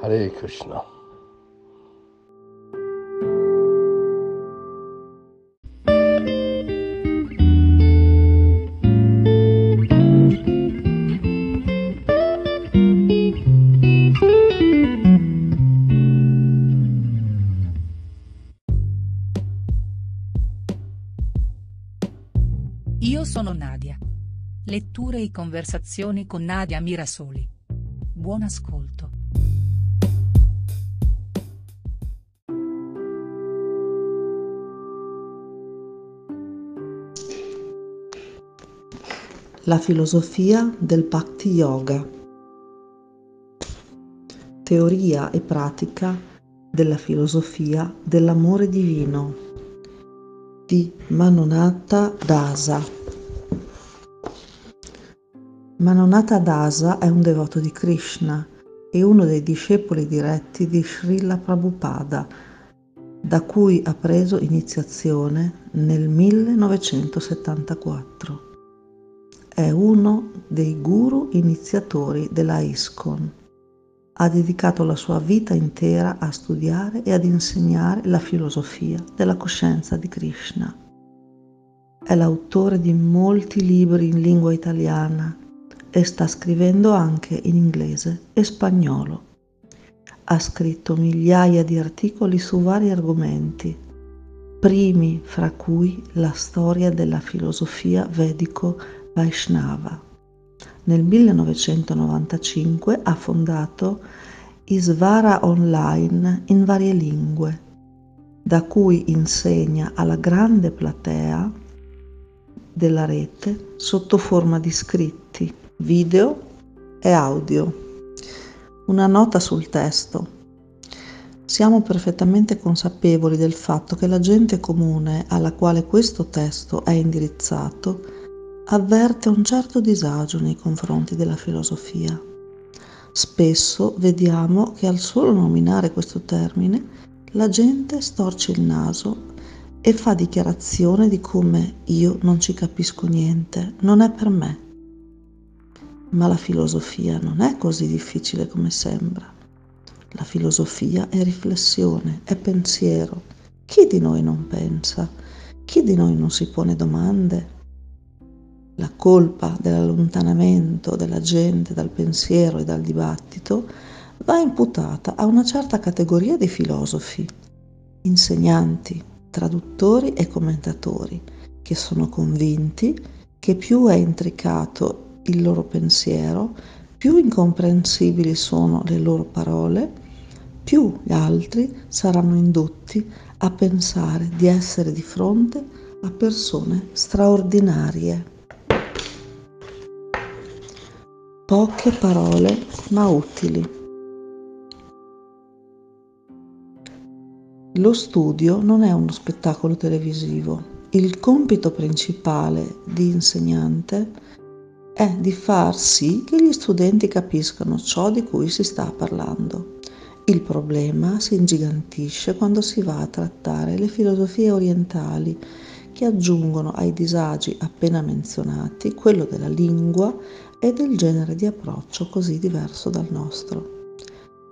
Hare Krishna. Io sono Nadia. Letture e conversazioni con Nadia Mirasoli. Buon ascolto. La filosofia del Bhakti Yoga. Teoria e pratica della filosofia dell'amore divino di Manonata Dasa. Manonata Dasa è un devoto di Krishna e uno dei discepoli diretti di Srila Prabhupada, da cui ha preso iniziazione nel 1974. È uno dei guru iniziatori della ISKCON. Ha dedicato la sua vita intera a studiare e ad insegnare la filosofia della coscienza di Krishna. È l'autore di molti libri in lingua italiana e sta scrivendo anche in inglese e spagnolo. Ha scritto migliaia di articoli su vari argomenti, primi fra cui la storia della filosofia vedico Vaishnava. Nel 1995 ha fondato Isvara Online in varie lingue, da cui insegna alla grande platea della rete sotto forma di scritti, video e audio. Una nota sul testo. Siamo perfettamente consapevoli del fatto che la gente comune alla quale questo testo è indirizzato avverte un certo disagio nei confronti della filosofia. Spesso vediamo che al solo nominare questo termine la gente storce il naso e fa dichiarazione di come io non ci capisco niente, non è per me. Ma la filosofia non è così difficile come sembra. La filosofia è riflessione, è pensiero. Chi di noi non pensa? Chi di noi non si pone domande? La colpa dell'allontanamento della gente dal pensiero e dal dibattito va imputata a una certa categoria di filosofi, insegnanti, traduttori e commentatori, che sono convinti che più è intricato il loro pensiero, più incomprensibili sono le loro parole, più gli altri saranno indotti a pensare di essere di fronte a persone straordinarie. Poche parole ma utili. Lo studio non è uno spettacolo televisivo. Il compito principale di insegnante è di far sì che gli studenti capiscano ciò di cui si sta parlando. Il problema si ingigantisce quando si va a trattare le filosofie orientali che aggiungono ai disagi appena menzionati quello della lingua e del genere di approccio così diverso dal nostro.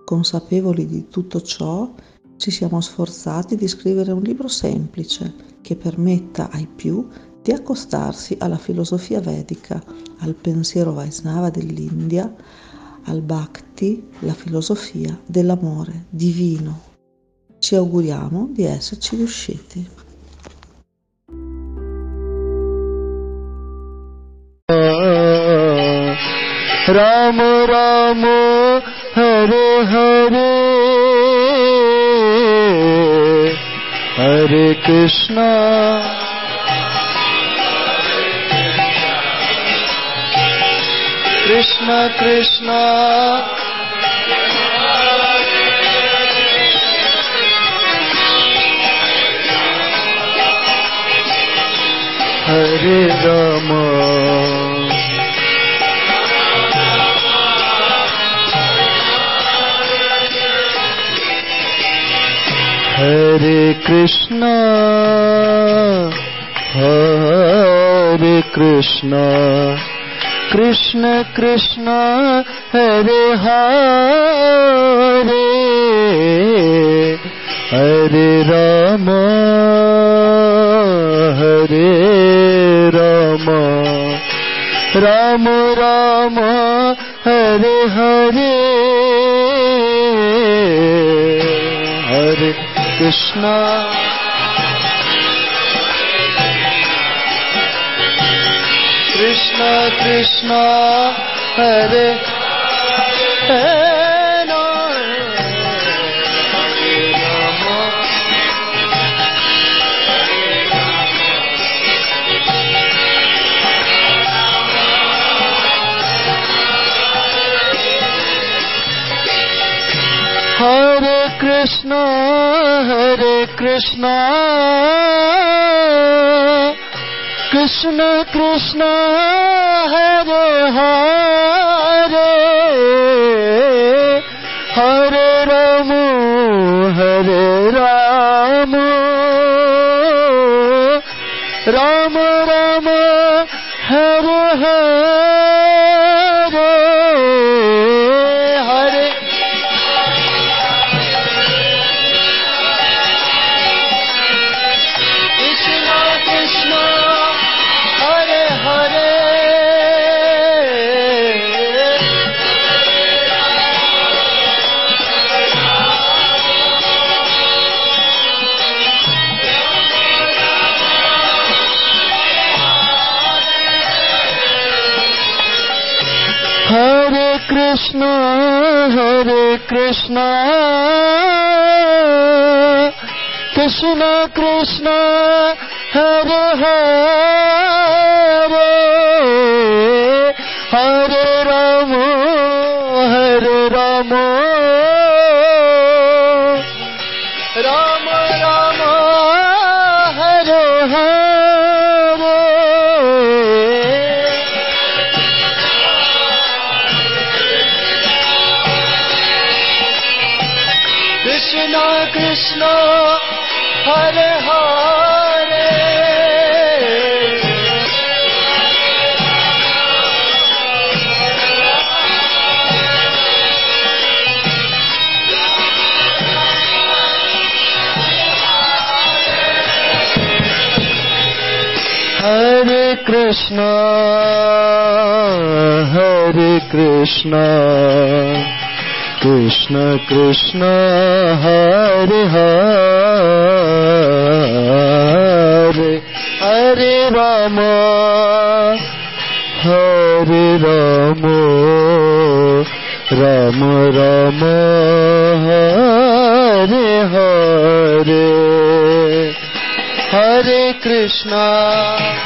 Consapevoli di tutto ciò, ci siamo sforzati di scrivere un libro semplice che permetta ai più di accostarsi alla filosofia vedica, al pensiero Vaisnava dell'India, al Bhakti, la filosofia dell'amore divino. Ci auguriamo di esserci riusciti. رام رام ہرے ہرے ہرے کرشنا۔ کرشن کرشن ہرے رام۔ Hare Krishna Hare Krishna Krishna Krishna Hare Hare Hare Rama Hare Rama Rama Rama Hare Hare Hare Krishna. Krishna Krishna Hare Hare Krishna, Hare Krishna, Krishna Krishna, Hare Hare, سنا کشن Hare Krishna Hare Krishna. Krishna Krishna Hare Hare. Hare Rama Hare Rama. Rama Rama Hare Hare. Hare Krishna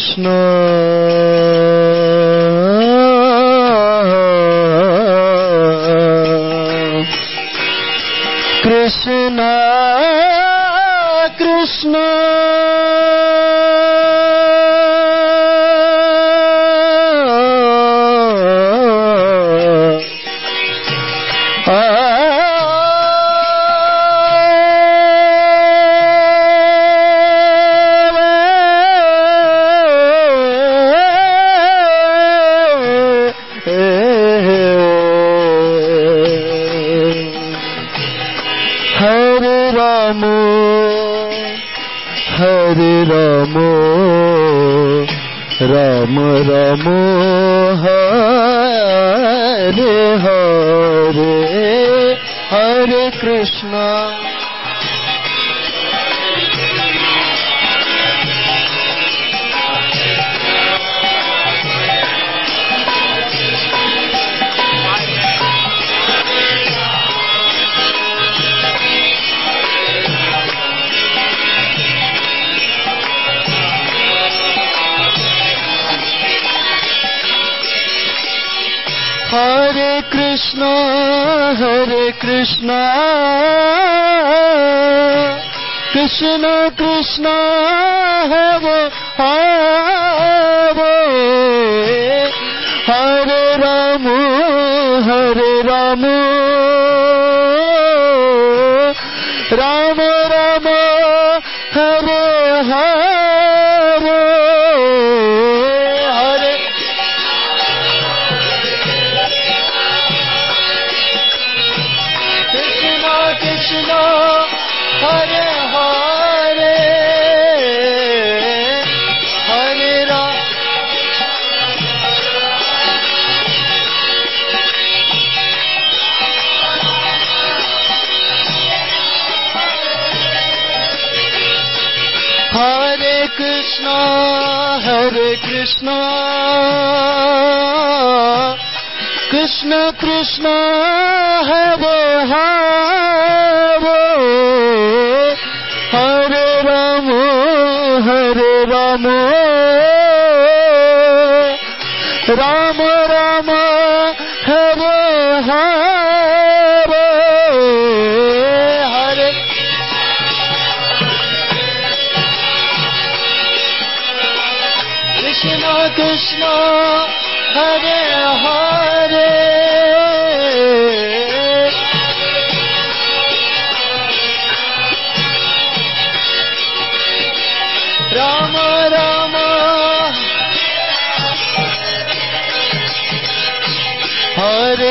Krishna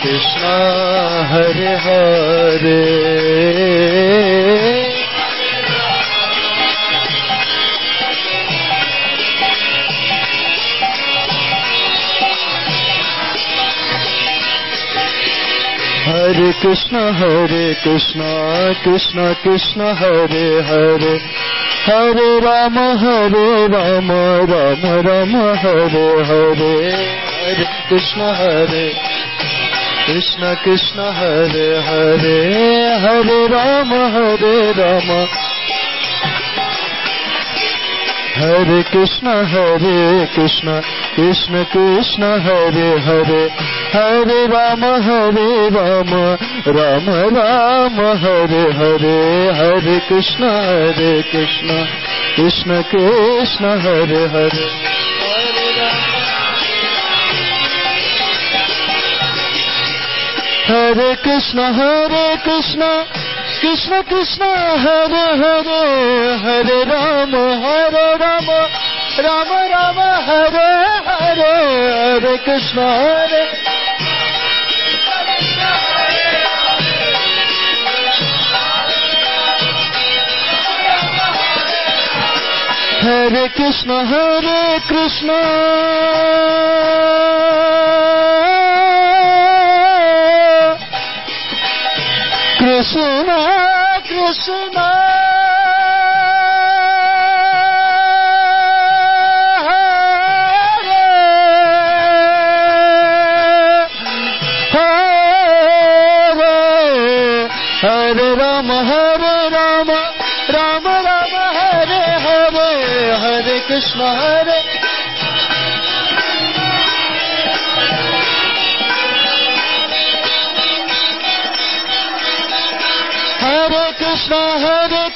Krishna Krishna Hare Hare Hare Krishna Hare Krishna Krishna Krishna Hare Hare Hare Rama Hare Rama Rama Rama Hare Hare Hare Krishna Hare کشن کشن ہر ہر ہر رام ہر رام ہر کشن ہر کشن کشن کشن ہر ہر ہر رام ہرے رام رام رام ہر ہر ہر کشن ہر کشن کشن کشن ہر ہر Hare Krishna Hare Krishna Krishna Krishna Hare Hare Hare Rama Hare Rama Rama Rama Hare Hare Hare Krishna Hare Hare Krishna Hare Krishna سر رام ہر رام رام رام ہر ہر ہر کشم ہر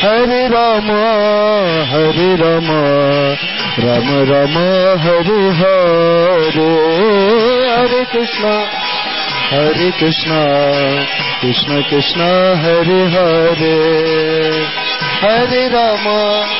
Hare Rama, Hare Rama, Rama Rama, Hare Hare, Hare Krishna, Hare Krishna, Krishna Krishna, Hare Hare, Hare Rama.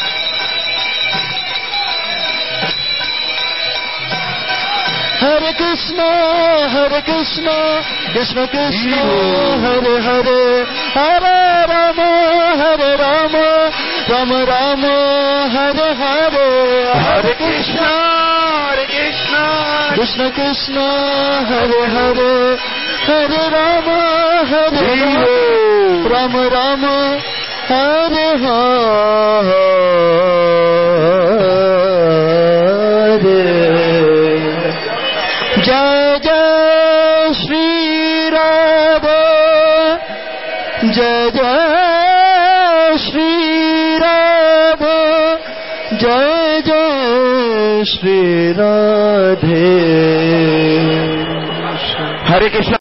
ہر کشن ہر کشن کشن کشن ہر ہر۔ ہر رام ہر رام رم رام ہر ہر۔ ہر کشن ہر کشن۔ کشن کشن ہر ہر۔ ہر رام ہر رام رام ہر ہر۔ سے رادھے ہرے کشن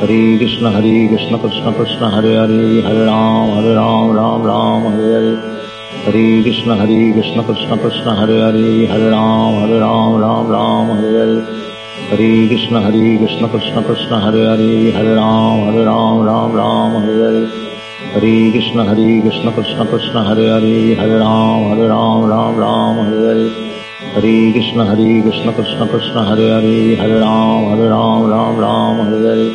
ہری کشن ہری کشن کشن کشن ہرے ہری ہر رام ہر رام رام رام ہرے ہری ہری کشن ہری کشن کشن کشن ہرے ہری ہر رام ہر رام رام رام ہرے ہری ہری کشن ہری کشن کشن کشن ہرے ہری ہر رام ہر رام رام رام ہرے ہری ہری کشن ہری کشن کشن کشن ہرے ہری ہر رام ہر رام رام رام ہرے ہری ہری کشن ہری کشن کشن کشن ہرے ہری ہر رام ہر رام رام رام ہرے ہری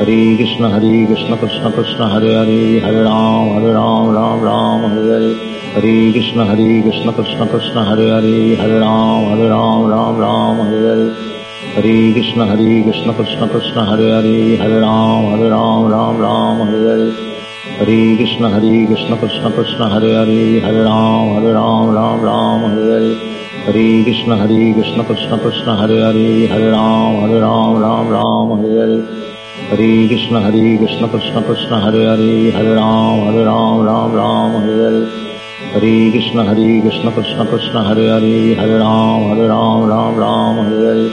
ہری کشن ہری کشن کشن کشن ہرے ہری ہرے رام ہرے رام رام رام ہری ہری ہری کشن ہری کشن کشن کشن ہرے ہری ہرے رام ہرے رام رام رام ہری ہری ہری کشن ہری کشن کشن کشن ہرے ہری ہرے رام ہرے رام رام رام ہری ہری ہری کشن ہری کشن کشن کشن ہرے ہری ہرے رام ہرے رام رام رام ہری ہری ہری کشن ہری کشن کشن کشن ہرے ہری ہرے رام ہرے رام رام رام ہری ہری ہری کشن ہری کشن کشن کشن ہر ہری ہر رام ہر رام رام رام ہر ہرے ہری کشن ہری کشن کشن کشن ہرے ہری ہرے رام ہر رام رام رام ہر ہرے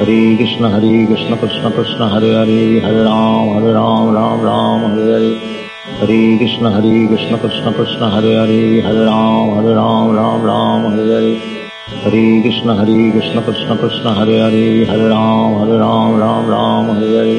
ہری کشن ہری کشن کشن کشن ہرے ہری ہرے رام ہر رام رام رام ہر ہرے ہری کشن ہری کشن کشن کشن ہر ہری ہر رام ہر رام رام رام ہر ہر ہری کشن ہری کشن کشن کشن ہر ہری ہر رام ہر رام رام رام ہر ہری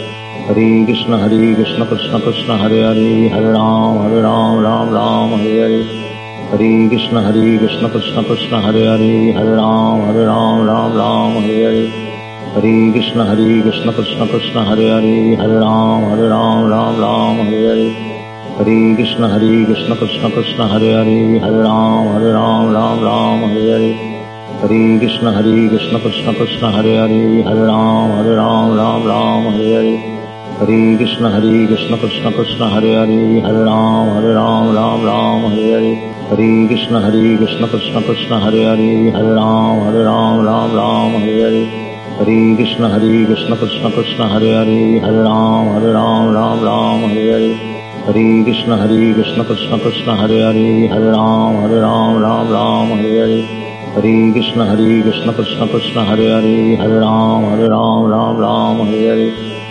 Hare Krishna Hare Krishna Krishna Krishna Hare Hare Hare Ram Hare Ram Ram Ram Hare Hare Hare Krishna Hare Krishna Krishna Krishna Hare Hare Hare Ram Hare Ram Ram Ram Hare Hare Hare Krishna Hare Krishna Krishna Krishna Hare Hare Hare Ram Hare Ram Ram Ram Hare Hare Hare Krishna Hare Krishna Krishna Krishna Hare Hare Hare Ram Hare Ram Ram Ram Hare Hare Hare Krishna Hare Krishna Krishna Krishna Hare Hare Hare Ram Hare Ram Ram Ram Hare Hare Hare Krishna Hare Krishna Krishna Krishna Hare Hare Hare Ram Hare Ram Ram Ram Hare Hare Hare Krishna Hare Krishna Krishna Krishna Hare Hare Hare Ram Hare Ram Ram Ram Hare Hare Hare Krishna Hare Krishna Krishna Krishna Hare Hare Hare Ram Hare Ram Ram Ram Hare Hare Hare Krishna Hare Krishna Krishna Krishna Hare Hare Hare Ram Hare Ram Ram Ram Hare Hare Hare Krishna Hare Krishna Krishna Krishna Hare Hare Hare Ram Hare Ram Ram Ram Hare Hare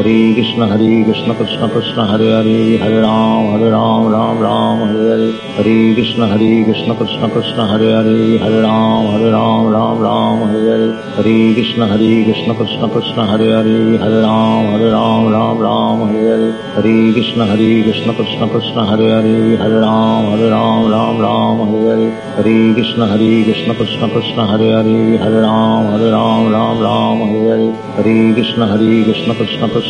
Hare Krishna Hare Krishna Krishna Krishna Hare Hare Hare Ram Hare Ram Ram Ram Hare Hare Hare Krishna Hare Krishna Krishna Krishna Hare Hare Hare Ram Hare Ram Ram Ram Hare Hare Hare Krishna Hare Krishna Krishna Krishna Hare Hare Hare Ram Hare Ram Ram Ram Hare Hare Hare Krishna Hare Krishna Krishna Krishna Hare Hare Hare Ram Hare Ram Ram Ram Hare Hare Hare Krishna Hare Krishna Krishna Krishna Hare Hare Hare Ram Hare Ram Ram Ram Hare Hare Hare Krishna Hare Krishna Krishna Krishna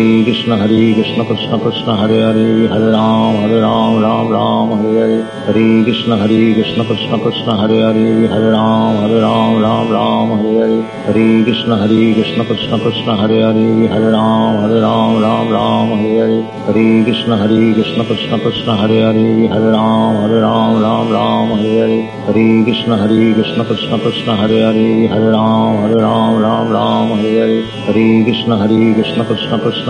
Krishna Hare Hare Hare Ram Hare Ram Ram Ram Hare Hare Hare Krishna Hare Krishna Krishna Krishna Hare Hare Hare Ram Hare Ram Ram Ram Hare Hare Hare Krishna Hare Krishna Krishna Krishna Hare Hare Hare Ram Hare Ram Ram Ram Hare Hare Hare Krishna Hare Krishna Krishna Krishna Hare Hare Hare Ram Hare Ram Ram Ram Hare Hare Hare Krishna Hare Krishna Krishna Krishna Hare Hare Hare Ram Hare Ram Ram Ram Hare Hare Hare Krishna Hare Krishna Krishna Krishna Hare Hare Hare Ram Hare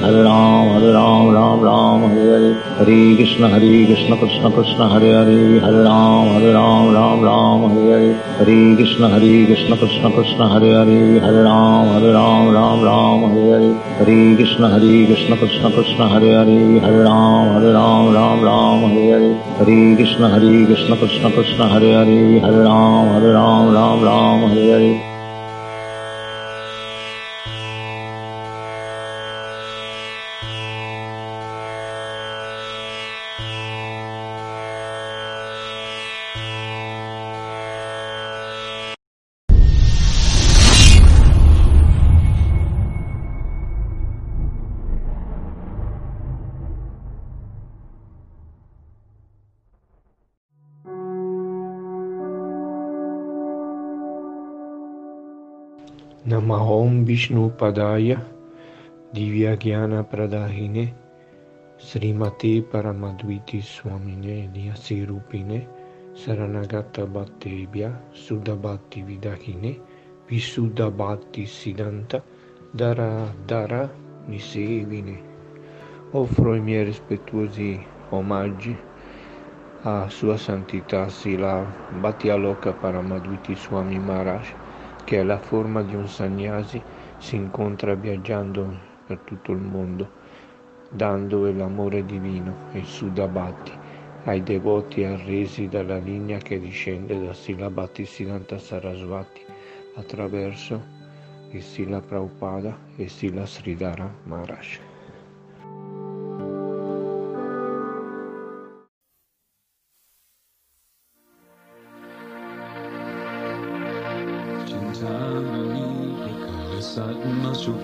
Hare Ram Hare Ram Ram Ram Hare Hare Hare Krishna Hare Krishna Krishna Krishna Hare Hare Hare Ram Hare Ram Ram Ram Hare Hare Hare Krishna Hare Krishna Krishna Krishna Hare Hare Hare Ram Hare Ram Ram Ram Hare Hare Hare Krishna Hare Krishna Krishna Krishna Hare Hare Hare Ram Hare Ram Ram Ram Hare Hare Hare Krishna Hare Krishna Krishna Krishna Hare Hare Hare Ram Hare Ram Ram Ram Hare Hare Hare Krishna Hare Krishna Krishna Krishna Hare Padaya Divyagyana Pradahine Srimati Paramadviti Swamine Nyasi Rupine Saranagata Bhattebhya Sudabhati Vidahine Visudabhati Siddhanta Dara Dara Nisevine. Offro i miei rispettuosi omaggi a Sua Santità Sila Bhattialoka Paramadviti Swami Maharaj che è la forma di un sannyasi, si incontra viaggiando per tutto il mondo, dando l'amore divino, il Sudabhati, ai devoti arresi dalla linea che discende da Sila Bhattisiddhanta Sarasvati attraverso il Sila Prabhupada e Sila Sridhara Maharaj.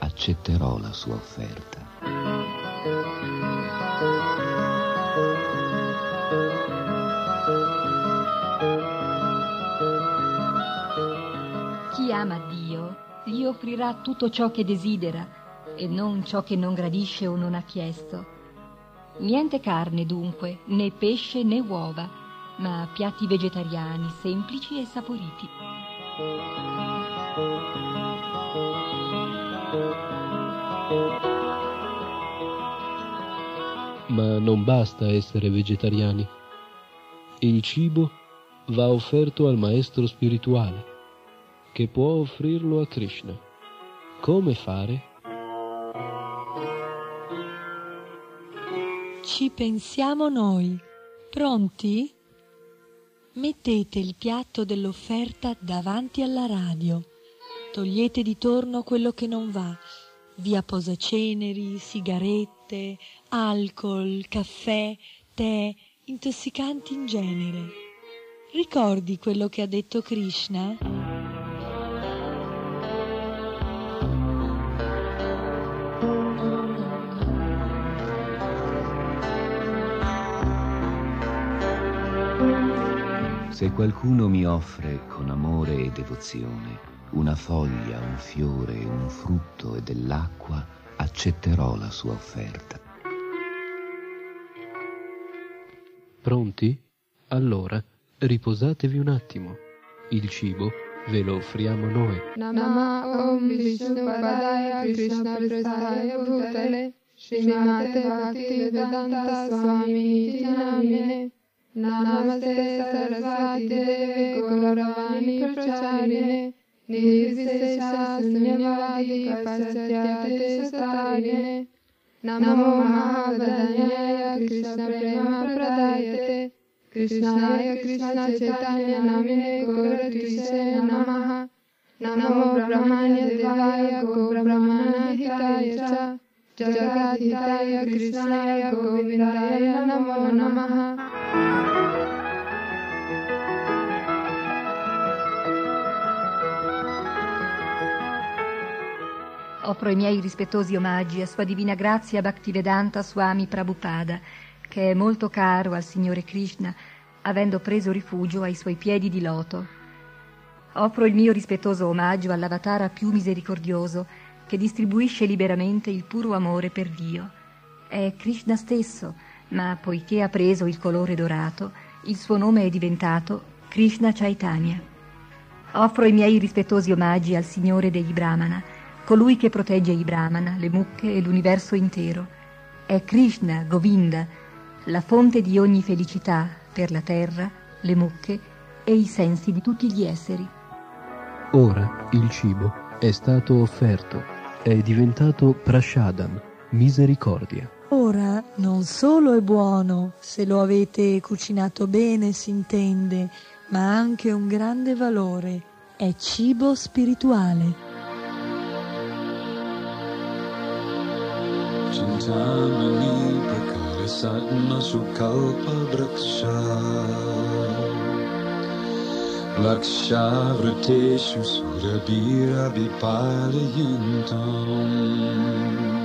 accetterò la sua offerta. Chi ama Dio gli offrirà tutto ciò che desidera e non ciò che non gradisce o non ha chiesto. Niente carne dunque, né pesce né uova, ma piatti vegetariani semplici e saporiti. Ma non basta essere vegetariani. Il cibo va offerto al maestro spirituale, che può offrirlo a Krishna. Come fare? Ci pensiamo noi. Pronti? Mettete il piatto dell'offerta davanti alla radio. Togliete di torno quello che non va. Via posaceneri, sigarette, alcol, caffè, tè, intossicanti in genere. Ricordi quello che ha detto Krishna? Se qualcuno mi offre con amore e devozione una foglia, un fiore, un frutto e dell'acqua, accetterò la sua offerta. Pronti? Allora, riposatevi un attimo. Il cibo ve lo offriamo noi. Nama Om Vishnu Padaya Krishna Prasthaya Bhutale Srimate Bhakti Vedanta Swami Namine Namaste Sarasvati Deve Gauravani Pracharine प्रचारिणे निर्विशेषशून्यवादी पश्चात्यदेशतारिणे नमो महावदन्याय कृष्णप्रेमप्रदायते कृष्णाय कृष्णचैतन्य नमिने गौरद्विषे नमः नमो ब्रह्मण्यदेवाय गोब्रह्मणहिताय च जगद्धिताय कृष्णाय गोविन्दाय नमो नमः Offro i miei rispettosi omaggi a Sua Divina Grazia Bhaktivedanta Swami Prabhupada, che è molto caro al Signore Krishna, avendo preso rifugio ai suoi piedi di loto. Offro il mio rispettoso omaggio all'avatara più misericordioso, che distribuisce liberamente il puro amore per Dio. È Krishna stesso, ma poiché ha preso il colore dorato, il suo nome è diventato Krishna Chaitanya. Offro i miei rispettosi omaggi al Signore degli Brahmana, colui che protegge i Brahmana, le mucche e l'universo intero. È Krishna, Govinda, la fonte di ogni felicità per la terra, le mucche e i sensi di tutti gli esseri. Ora il cibo è stato offerto, è diventato prashadam, misericordia. Ora non solo è buono, se lo avete cucinato bene si intende, ma ha anche un grande valore, è cibo spirituale. जामिनीकरसन्मसुकल्पवृक्षावृतेषु सुरबीरविपालयन्तम्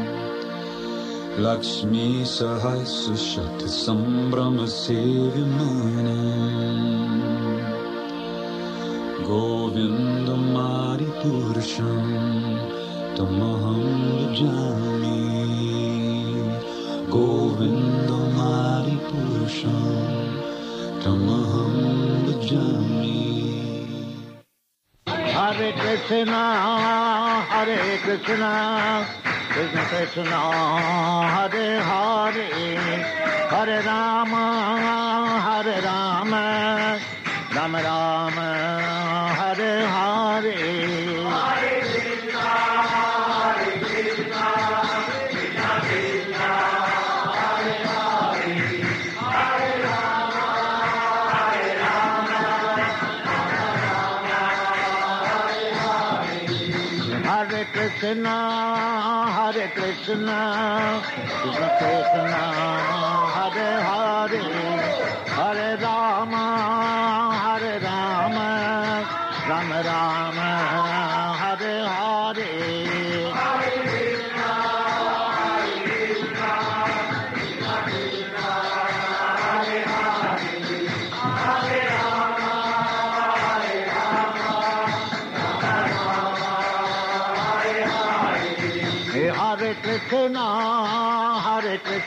लक्ष्मीसहस्रशतसम्भ्रमसेविमान गोविन्दमारिपुरुषं तमहं जामि भजामि गोविन्दमारिपुरुषं तमहं भजामि Hare Krishna, Hare Krishna, Krishna Krishna, Hare Hare, Hare Rama, Hare Rama, Rama Rama, Hare Krishna, Krishna Krishna,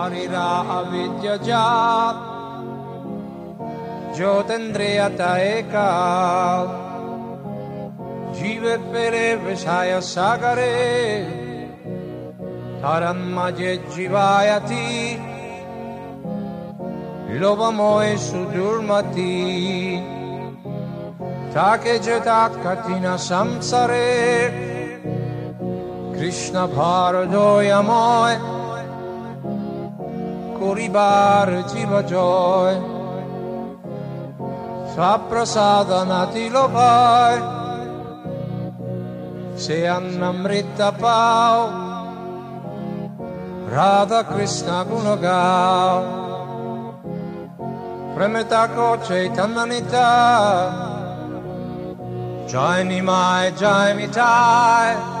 सारिरा अविद्यजात ज्योतिन्द्रियत एका जीवित पेरे विषय सागरे तरन्मजे जीवायति लोभमोय सुदुर्मति ताके जतात कठिन संसारे कृष्ण भारदोयमय করিবার kuribare jiva joy saprasadana tilopai se annamrita pau radha krishna gunagao Premetako Chaitanya Nita Jai Nimai Jai Mitai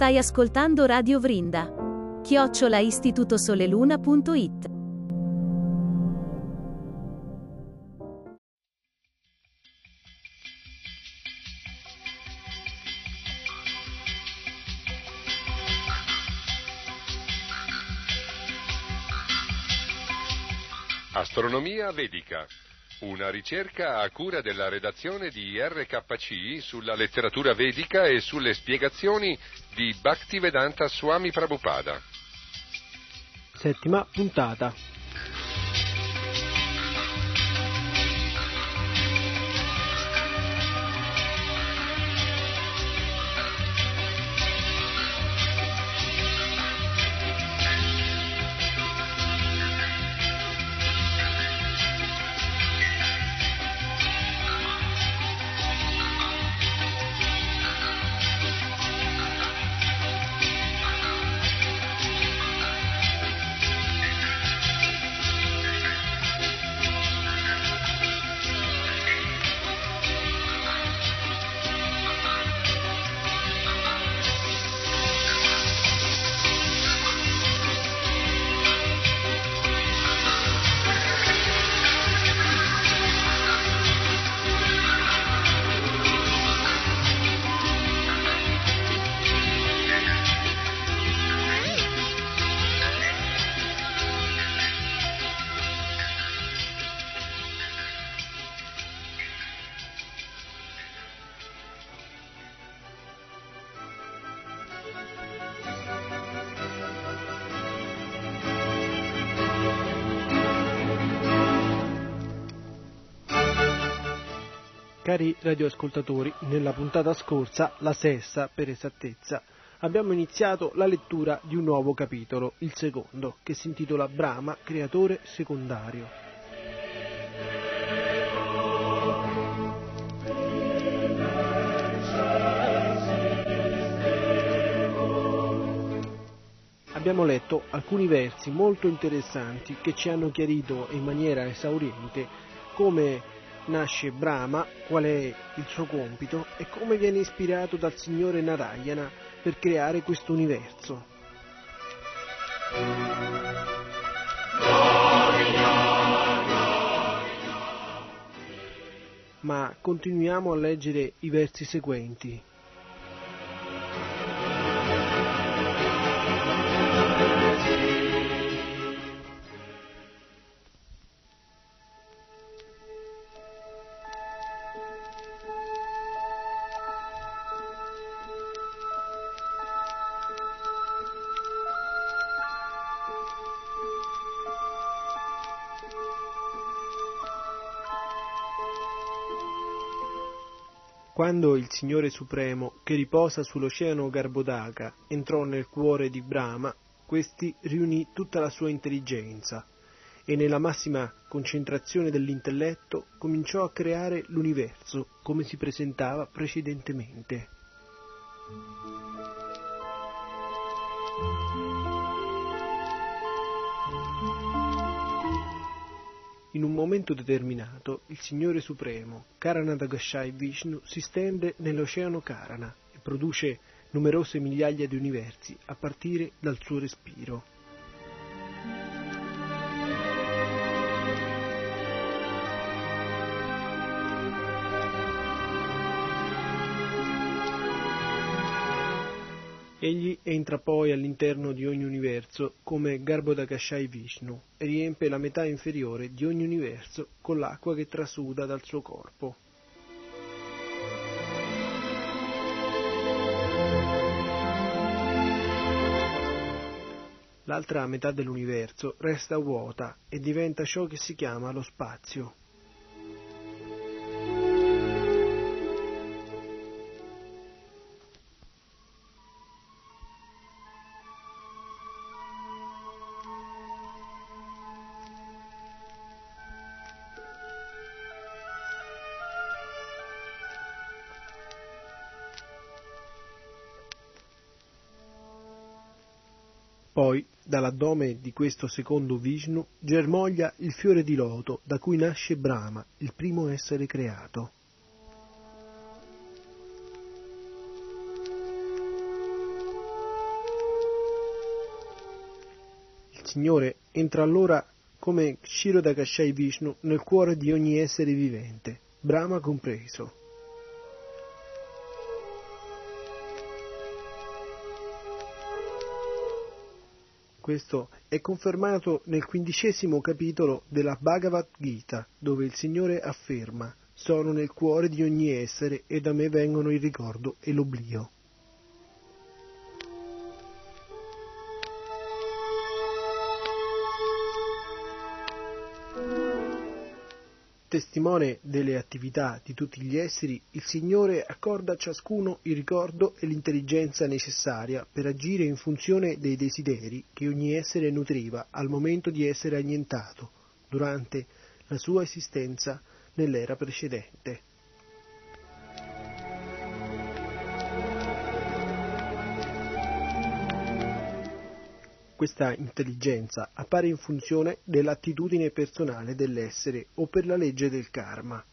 Stai ascoltando Radio Vrinda. Chiocciola istitutosoleluna.it Astronomia vedica. Una ricerca a cura della redazione di RKC sulla letteratura vedica e sulle spiegazioni di Bhaktivedanta Swami Prabhupada. Settima puntata. Cari radioascoltatori, nella puntata scorsa, la sesta per esattezza, abbiamo iniziato la lettura di un nuovo capitolo, il secondo, che si intitola Brahma, creatore secondario. Abbiamo letto alcuni versi molto interessanti che ci hanno chiarito in maniera esauriente come nasce Brahma, qual è il suo compito e come viene ispirato dal signore Narayana per creare questo universo. Ma continuiamo a leggere i versi seguenti. Quando il Signore Supremo, che riposa sull'oceano Garbodaka, entrò nel cuore di Brahma, questi riunì tutta la sua intelligenza e nella massima concentrazione dell'intelletto cominciò a creare l'universo come si presentava precedentemente. In un momento determinato, il Signore Supremo, Karanadagashai Vishnu, si stende nell'oceano Karana e produce numerose migliaia di universi a partire dal suo respiro. Egli entra poi all'interno di ogni universo come Garbhodakashai Vishnu e riempie la metà inferiore di ogni universo con l'acqua che trasuda dal suo corpo. L'altra metà dell'universo resta vuota e diventa ciò che si chiama lo spazio. Dall'addome di questo secondo Vishnu, germoglia il fiore di loto da cui nasce Brahma, il primo essere creato. Il Signore entra allora come Kshirodakashai Vishnu nel cuore di ogni essere vivente, Brahma compreso. Questo è confermato nel quindicesimo capitolo della Bhagavad Gita, dove il Signore afferma sono nel cuore di ogni essere e da me vengono il ricordo e l'oblio. Testimone delle attività di tutti gli esseri, il Signore accorda a ciascuno il ricordo e l'intelligenza necessaria per agire in funzione dei desideri che ogni essere nutriva al momento di essere annientato, durante la sua esistenza nell'era precedente. Questa intelligenza appare in funzione dell'attitudine personale dell'essere o per la legge del karma.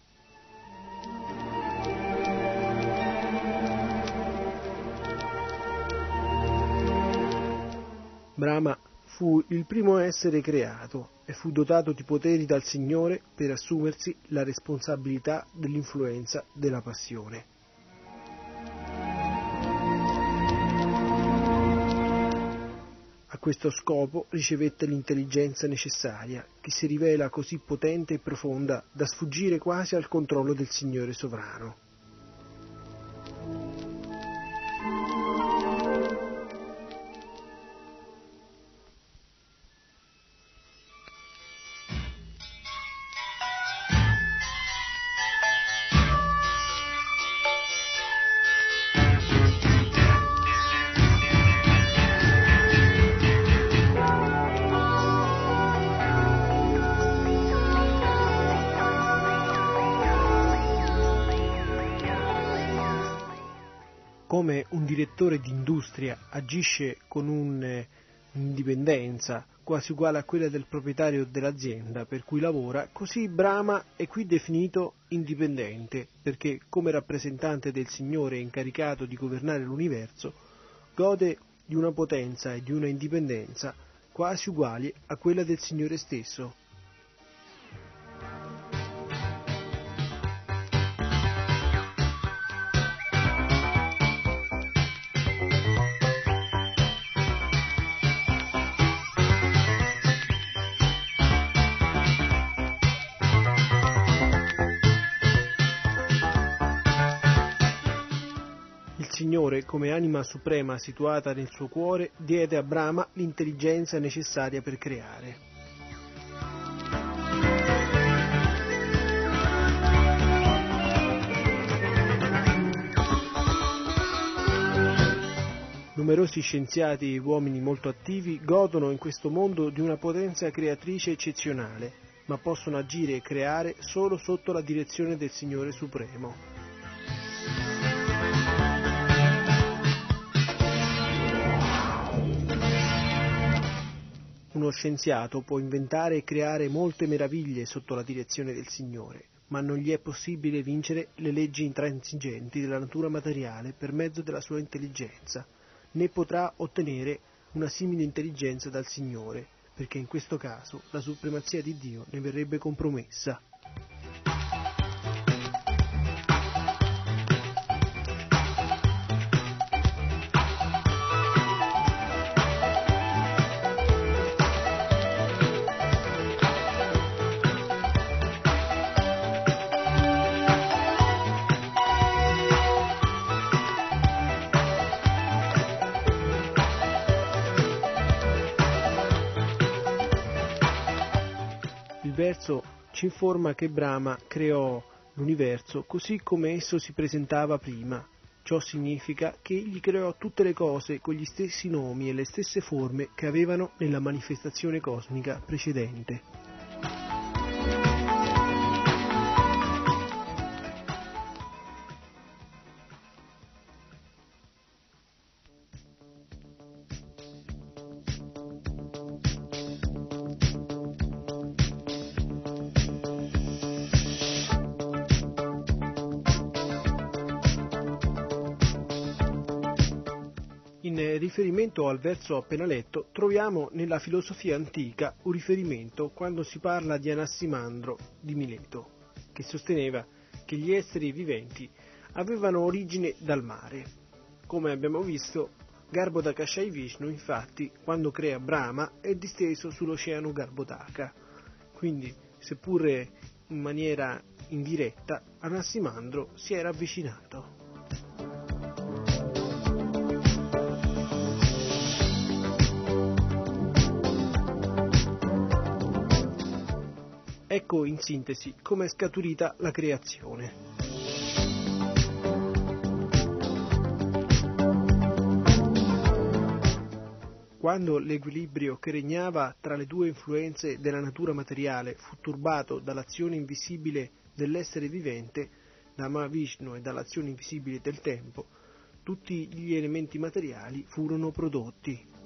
Brahma fu il primo essere creato e fu dotato di poteri dal Signore per assumersi la responsabilità dell'influenza della passione. A questo scopo ricevette l'intelligenza necessaria, che si rivela così potente e profonda da sfuggire quasi al controllo del Signore sovrano. Un direttore d'industria agisce con un'indipendenza quasi uguale a quella del proprietario dell'azienda per cui lavora, così Brahma è qui definito indipendente, perché come rappresentante del Signore incaricato di governare l'universo, gode di una potenza e di una indipendenza quasi uguali a quella del Signore stesso. Signore, come anima suprema situata nel suo cuore, diede a Brahma l'intelligenza necessaria per creare. Numerosi scienziati e uomini molto attivi godono in questo mondo di una potenza creatrice eccezionale, ma possono agire e creare solo sotto la direzione del Signore Supremo. Uno scienziato può inventare e creare molte meraviglie sotto la direzione del Signore, ma non gli è possibile vincere le leggi intransigenti della natura materiale per mezzo della sua intelligenza, né potrà ottenere una simile intelligenza dal Signore, perché in questo caso la supremazia di Dio ne verrebbe compromessa. Informa che Brahma creò l'universo così come esso si presentava prima. Ciò significa che egli creò tutte le cose con gli stessi nomi e le stesse forme che avevano nella manifestazione cosmica precedente. Al verso appena letto, troviamo nella filosofia antica un riferimento quando si parla di Anassimandro di Mileto, che sosteneva che gli esseri viventi avevano origine dal mare. Come abbiamo visto, Garbhodakashai Vishnu, infatti, quando crea Brahma, è disteso sull'oceano Garbhodaka. Quindi, seppure in maniera indiretta, Anassimandro si era avvicinato. Ecco in sintesi come è scaturita la creazione. Quando l'equilibrio che regnava tra le due influenze della natura materiale fu turbato dall'azione invisibile dell'essere vivente, da Mahavishnu e dall'azione invisibile del tempo, tutti gli elementi materiali furono prodotti.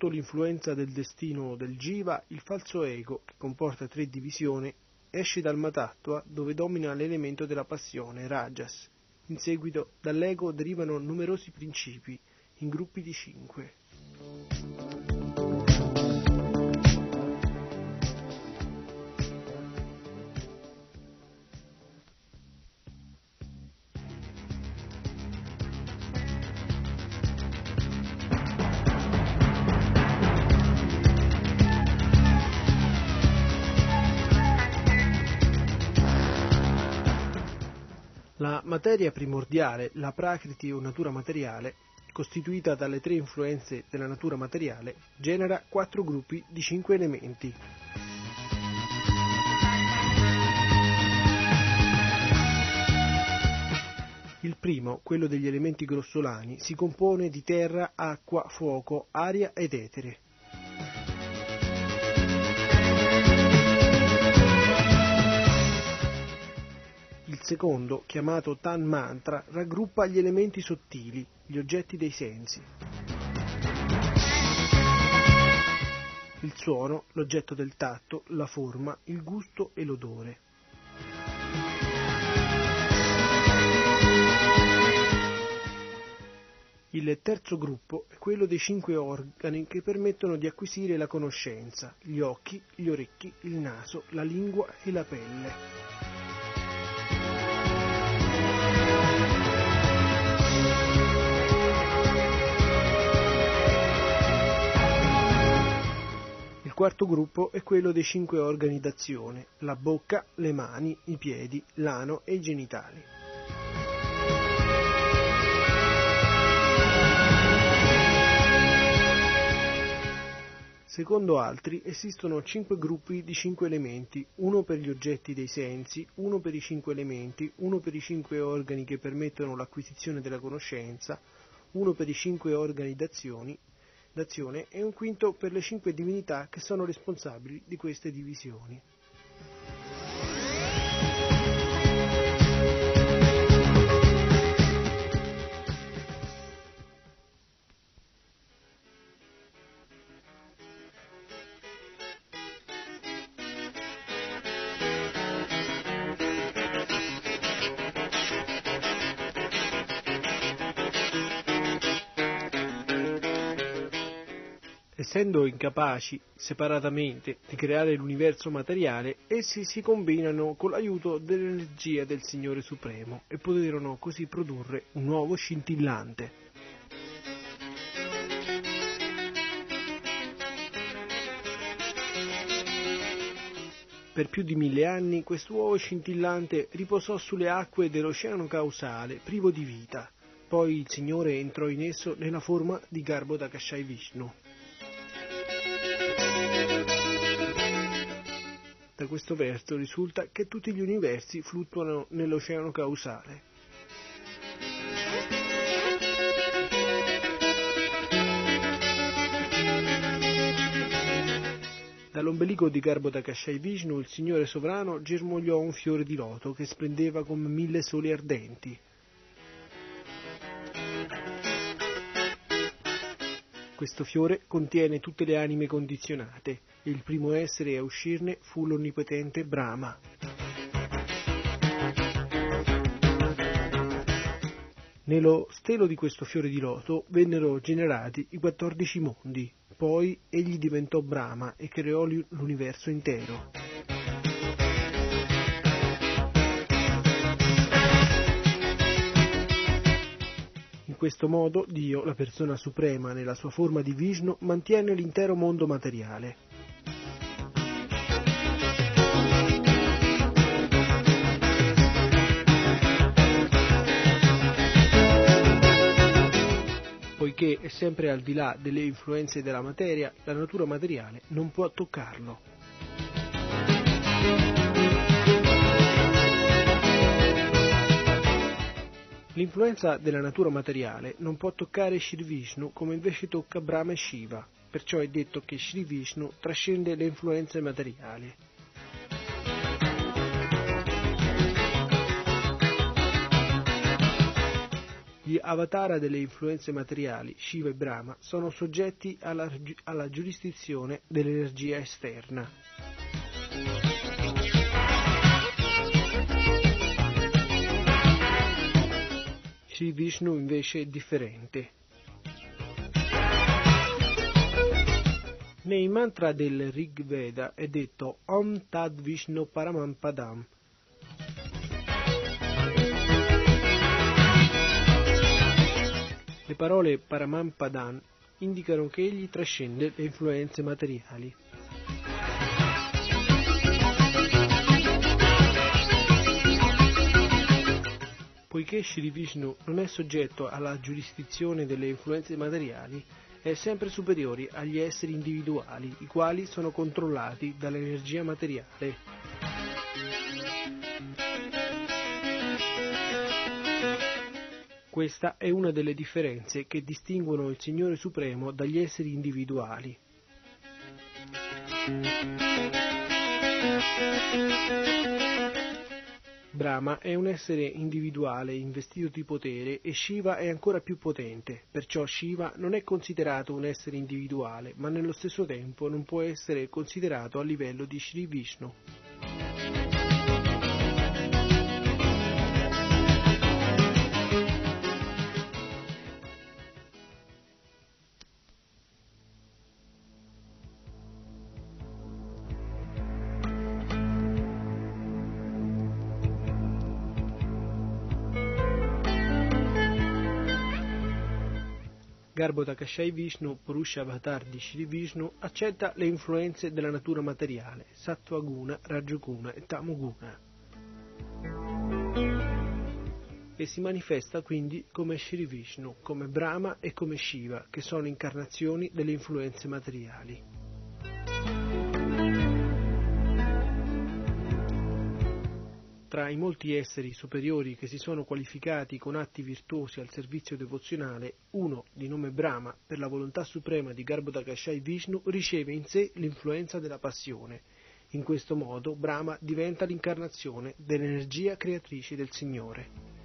Sotto l'influenza del destino del Jiva, il falso ego, che comporta tre divisioni, esce dal Matattva dove domina l'elemento della passione, Rajas. In seguito dall'ego derivano numerosi principi, in gruppi di cinque. Materia primordiale, la prakriti o natura materiale, costituita dalle tre influenze della natura materiale, genera quattro gruppi di cinque elementi. Il primo, quello degli elementi grossolani, si compone di terra, acqua, fuoco, aria ed etere. Il secondo, chiamato Tan Mantra, raggruppa gli elementi sottili, gli oggetti dei sensi. Il suono, l'oggetto del tatto, la forma, il gusto e l'odore. Il terzo gruppo è quello dei cinque organi che permettono di acquisire la conoscenza, gli occhi, gli orecchi, il naso, la lingua e la pelle. Quarto gruppo è quello dei cinque organi d'azione, la bocca, le mani, i piedi, l'ano e i genitali. Secondo altri esistono cinque gruppi di cinque elementi, uno per gli oggetti dei sensi, uno per i cinque elementi, uno per i cinque organi che permettono l'acquisizione della conoscenza, uno per i cinque organi d'azione d'azione e un quinto per le cinque divinità che sono responsabili di queste divisioni. Essendo incapaci separatamente di creare l'universo materiale, essi si combinano con l'aiuto dell'energia del Signore Supremo e poterono così produrre un nuovo scintillante. per più di mille anni quest'uovo scintillante riposò sulle acque dell'oceano causale, privo di vita. Poi il Signore entrò in esso nella forma di Garbhodakashai Vishnu. Da questo verso risulta che tutti gli universi fluttuano nell'oceano causale. Dall'ombelico di Garbhodakashai Vishnu il Signore sovrano germogliò un fiore di loto che splendeva come mille soli ardenti. Questo fiore contiene tutte le anime condizionate e il primo essere a uscirne fu l'onnipotente Brahma. Nello stelo di questo fiore di loto vennero generati i 14 mondi, poi egli diventò Brahma e creò l'universo intero. Questo modo Dio, la persona suprema nella sua forma di Vishnu, mantiene l'intero mondo materiale. Poiché è sempre al di là delle influenze della materia, la natura materiale non può toccarlo. L'influenza della natura materiale non può toccare Shri Vishnu come invece tocca Brahma e Shiva, perciò è detto che Shri Vishnu trascende le influenze materiali. Gli avatara delle influenze materiali, Shiva e Brahma, sono soggetti alla, alla giurisdizione dell'energia esterna. Shri Vishnu invece è differente. Nei mantra del Rig Veda è detto Om Tad Vishnu Paramam Padam. Le parole Paramam Padan indicano che egli trascende le influenze materiali. Poiché Shri Vishnu non è soggetto alla giurisdizione delle influenze materiali, è sempre superiore agli esseri individuali, i quali sono controllati dall'energia materiale. Questa è una delle differenze che distinguono il Signore Supremo dagli esseri individuali. Brahma è un essere individuale investito di potere e Shiva è ancora più potente, perciò Shiva non è considerato un essere individuale, ma nello stesso tempo non può essere considerato a livello di Sri Vishnu. Garbhodakashai Vishnu, Purusha Avatar di Shri Vishnu, accetta le influenze della natura materiale, Sattvaguna, Rajoguna e Tamoguna. E si manifesta quindi come Shri Vishnu, come Brahma e come Shiva, che sono incarnazioni delle influenze materiali. Tra i molti esseri superiori che si sono qualificati con atti virtuosi al servizio devozionale, uno, di nome Brahma, per la volontà suprema di Garbhodakashai Vishnu, riceve in sé l'influenza della passione. In questo modo Brahma diventa l'incarnazione dell'energia creatrice del Signore.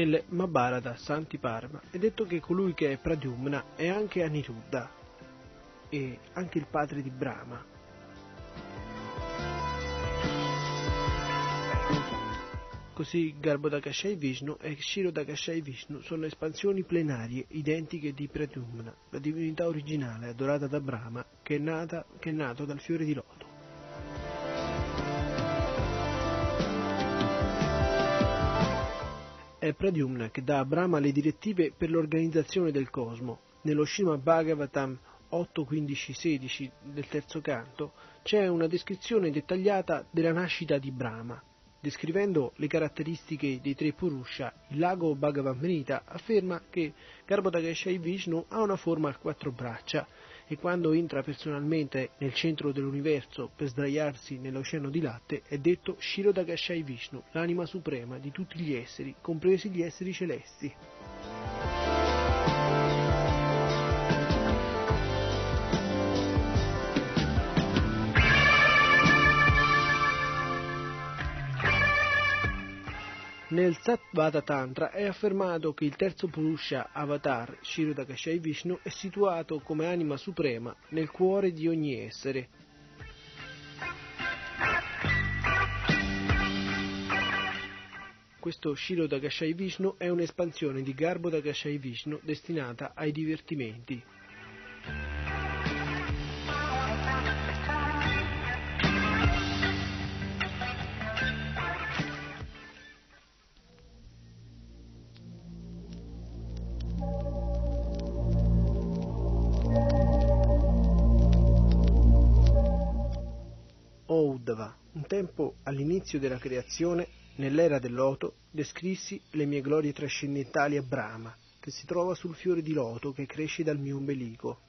Nel Mahabharata Santiparma è detto che colui che è Pradyumna è anche Aniruddha e anche il padre di Brahma. Così Garbhodakasha Vishnu e Kshirodakasha Vishnu sono espansioni plenarie identiche di Pradyumna, la divinità originale adorata da Brahma che è, nata, che è nato dal fiore di loto. È Pradyumna che dà a Brahma le direttive per l'organizzazione del cosmo. Nello Srimad Bhagavatam 8, 15, 16 del terzo canto c'è una descrizione dettagliata della nascita di Brahma. Descrivendo le caratteristiche dei tre Purusha, il lago Bhagavamrita afferma che Garbhodakasha Vishnu ha una forma a quattro braccia e quando entra personalmente nel centro dell'universo per sdraiarsi nell'oceano di latte è detto Shirodakasha Vishnu, l'anima suprema di tutti gli esseri, compresi gli esseri celesti. Nel Satvada Tantra è affermato che il terzo Purusha Avatar, Shirodakashai Vishnu, è situato come anima suprema nel cuore di ogni essere. Questo Shirodakashai Vishnu è un'espansione di Garbhodakashai Vishnu destinata ai divertimenti. Tempo all'inizio della creazione, nell'era del loto, descrissi le mie glorie trascendentali a Brahma, che si trova sul fiore di loto che cresce dal mio ombelico.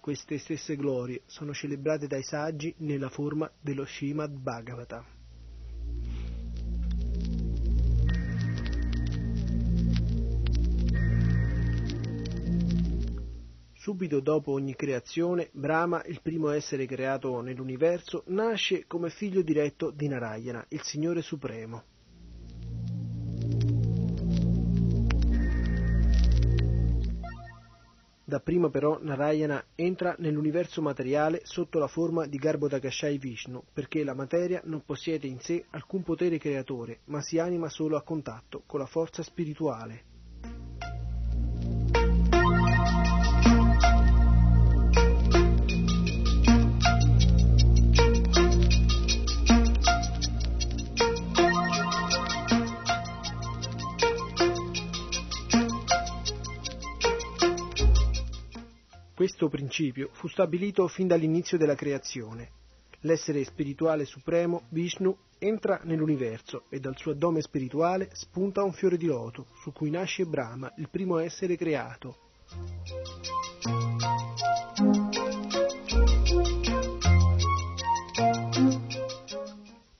Queste stesse glorie sono celebrate dai saggi nella forma dello Srimad Bhagavatam. Subito dopo ogni creazione, Brahma, il primo essere creato nell'universo, nasce come figlio diretto di Narayana, il Signore Supremo. Dapprima però Narayana entra nell'universo materiale sotto la forma di Garbhodakashai Vishnu, perché la materia non possiede in sé alcun potere creatore, ma si anima solo a contatto con la forza spirituale. Questo principio fu stabilito fin dall'inizio della creazione. L'essere spirituale supremo, Vishnu, entra nell'universo e dal suo addome spirituale spunta un fiore di loto, su cui nasce Brahma, il primo essere creato.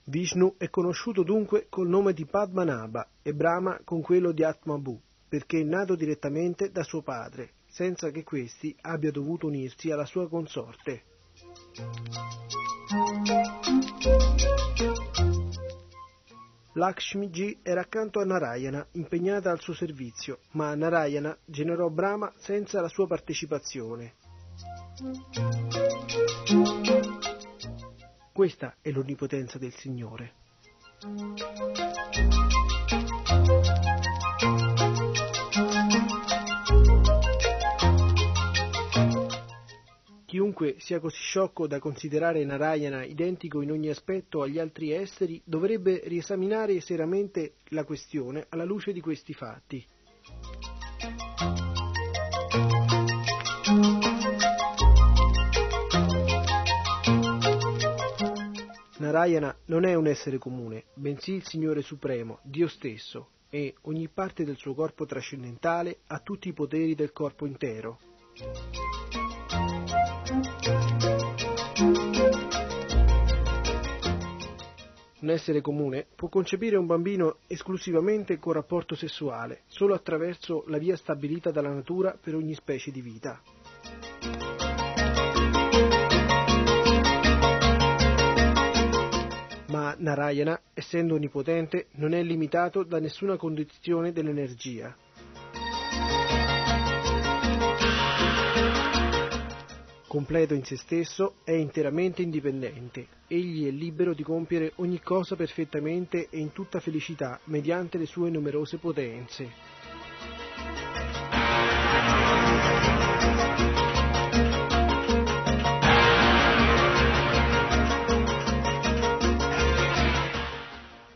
Vishnu è conosciuto dunque col nome di Padmanabha e Brahma con quello di Atmabu, perché è nato direttamente da suo padre, senza che questi abbia dovuto unirsi alla sua consorte. Lakshmi Ji era accanto a Narayana, impegnata al suo servizio, ma Narayana generò Brahma senza la sua partecipazione. Questa è l'onnipotenza del Signore. Chiunque sia così sciocco da considerare Narayana identico in ogni aspetto agli altri esseri dovrebbe riesaminare seriamente la questione alla luce di questi fatti. Narayana non è un essere comune, bensì il Signore Supremo, Dio stesso, e ogni parte del suo corpo trascendentale ha tutti i poteri del corpo intero. Un essere comune può concepire un bambino esclusivamente con rapporto sessuale, solo attraverso la via stabilita dalla natura per ogni specie di vita. Ma Narayana, essendo onnipotente, non è limitato da nessuna condizione dell'energia. Completo in se stesso, è interamente indipendente. Egli è libero di compiere ogni cosa perfettamente e in tutta felicità mediante le sue numerose potenze.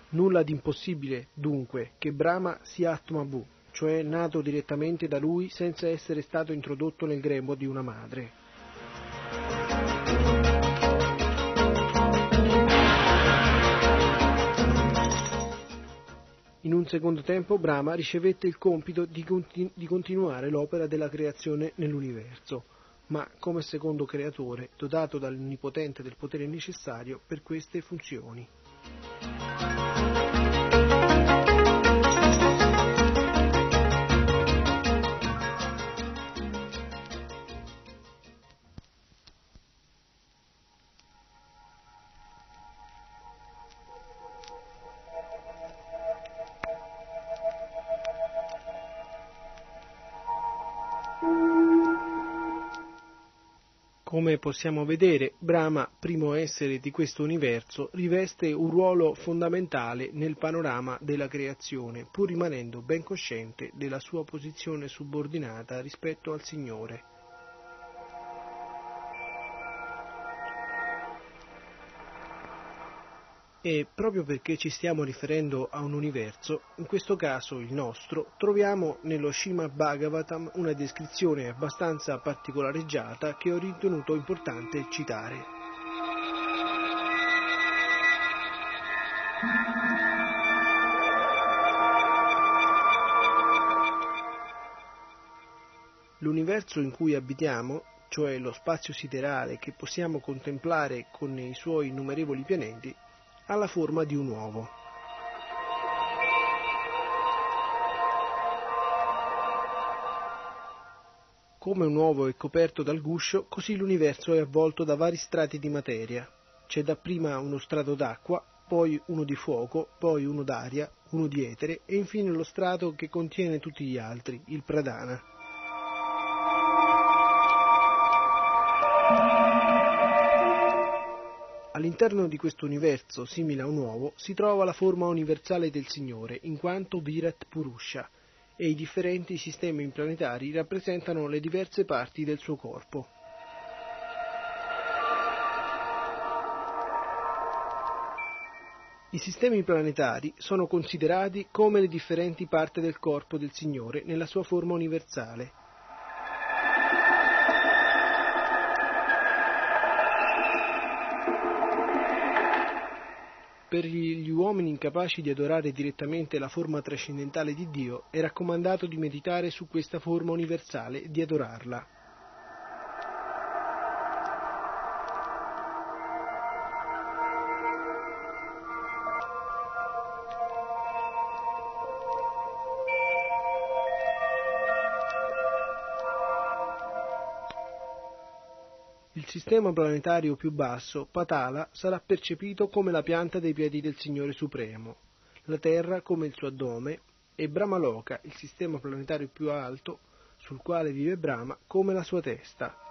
Nulla di impossibile, dunque, che Brahma sia Atmabu, cioè nato direttamente da lui senza essere stato introdotto nel grembo di una madre. In un secondo tempo Brahma ricevette il compito di, continu- di continuare l'opera della creazione nell'universo, ma come secondo creatore dotato dall'Onnipotente del potere necessario per queste funzioni. Possiamo vedere, Brahma, primo essere di questo universo, riveste un ruolo fondamentale nel panorama della creazione, pur rimanendo ben cosciente della sua posizione subordinata rispetto al Signore. E proprio perché ci stiamo riferendo a un universo, in questo caso il nostro, troviamo nello Srimad Bhagavatam una descrizione abbastanza particolareggiata che ho ritenuto importante citare. L'universo in cui abitiamo, cioè lo spazio siderale che possiamo contemplare con i suoi innumerevoli pianeti, ha la forma di un uovo. Come un uovo è coperto dal guscio, così l'universo è avvolto da vari strati di materia. C'è dapprima uno strato d'acqua, poi uno di fuoco, poi uno d'aria, uno di etere e infine lo strato che contiene tutti gli altri, il pradana. All'interno di questo universo, simile a un uovo, si trova la forma universale del Signore, in quanto Virat Purusha, e i differenti sistemi planetari rappresentano le diverse parti del suo corpo. I sistemi planetari sono considerati come le differenti parti del corpo del Signore nella sua forma universale. Per gli uomini incapaci di adorare direttamente la forma trascendentale di Dio è raccomandato di meditare su questa forma universale di adorarla. Sistema planetario più basso, Patala, sarà percepito come la pianta dei piedi del Signore Supremo, la Terra come il suo addome e Brahmaloka, il sistema planetario più alto, sul quale vive Brahma, come la sua testa.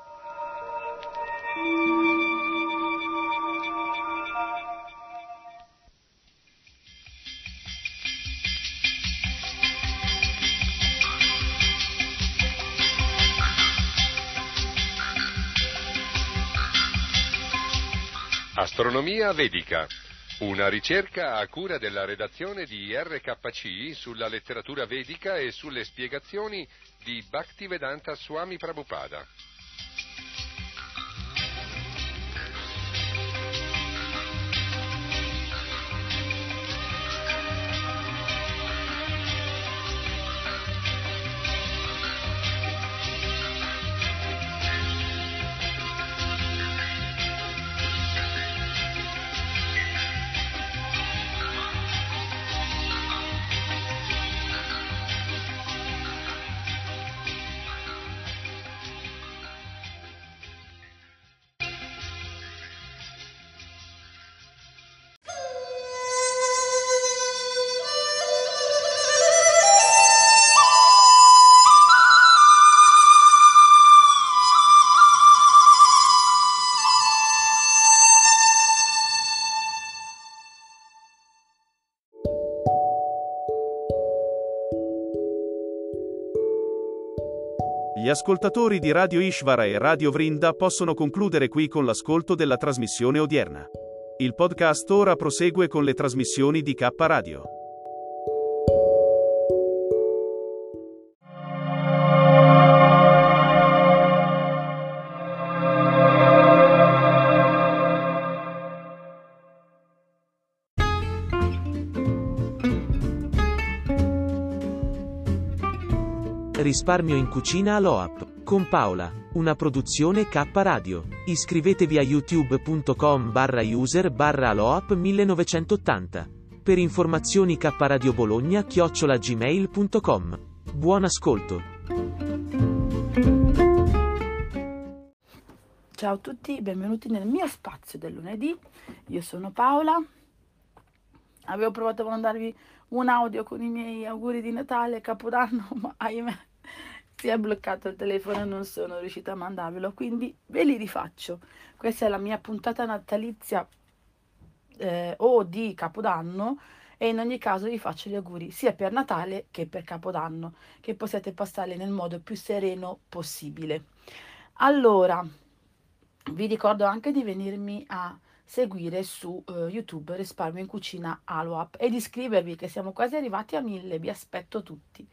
Astronomia Vedica, una ricerca a cura della redazione di RKC sulla letteratura vedica e sulle spiegazioni di Bhaktivedanta Swami Prabhupada. Gli ascoltatori di Radio Ishvara e Radio Vrinda possono concludere qui con l'ascolto della trasmissione odierna. Il podcast ora prosegue con le trasmissioni di K Radio. Risparmio in cucina all'OAP. Con Paola. Una produzione K Radio. Iscrivetevi a youtube.com barra user barra aloap 1980. Per informazioni K Radio Bologna chiocciola gmail.com. Buon ascolto. Ciao a tutti, benvenuti nel mio spazio del lunedì. Io sono Paola. Avevo provato a mandarvi un audio con i miei auguri di Natale, Capodanno, ma ahimè si è bloccato il telefono e non sono riuscita a mandarvelo, quindi ve li rifaccio. Questa è la mia puntata natalizia eh, o di Capodanno e in ogni caso vi faccio gli auguri sia per Natale che per Capodanno, che possiate passarli nel modo più sereno possibile. Allora, vi ricordo anche di venirmi a seguire su uh, YouTube Risparmio in Cucina Aloap e di iscrivervi che siamo quasi arrivati a mille, vi aspetto tutti.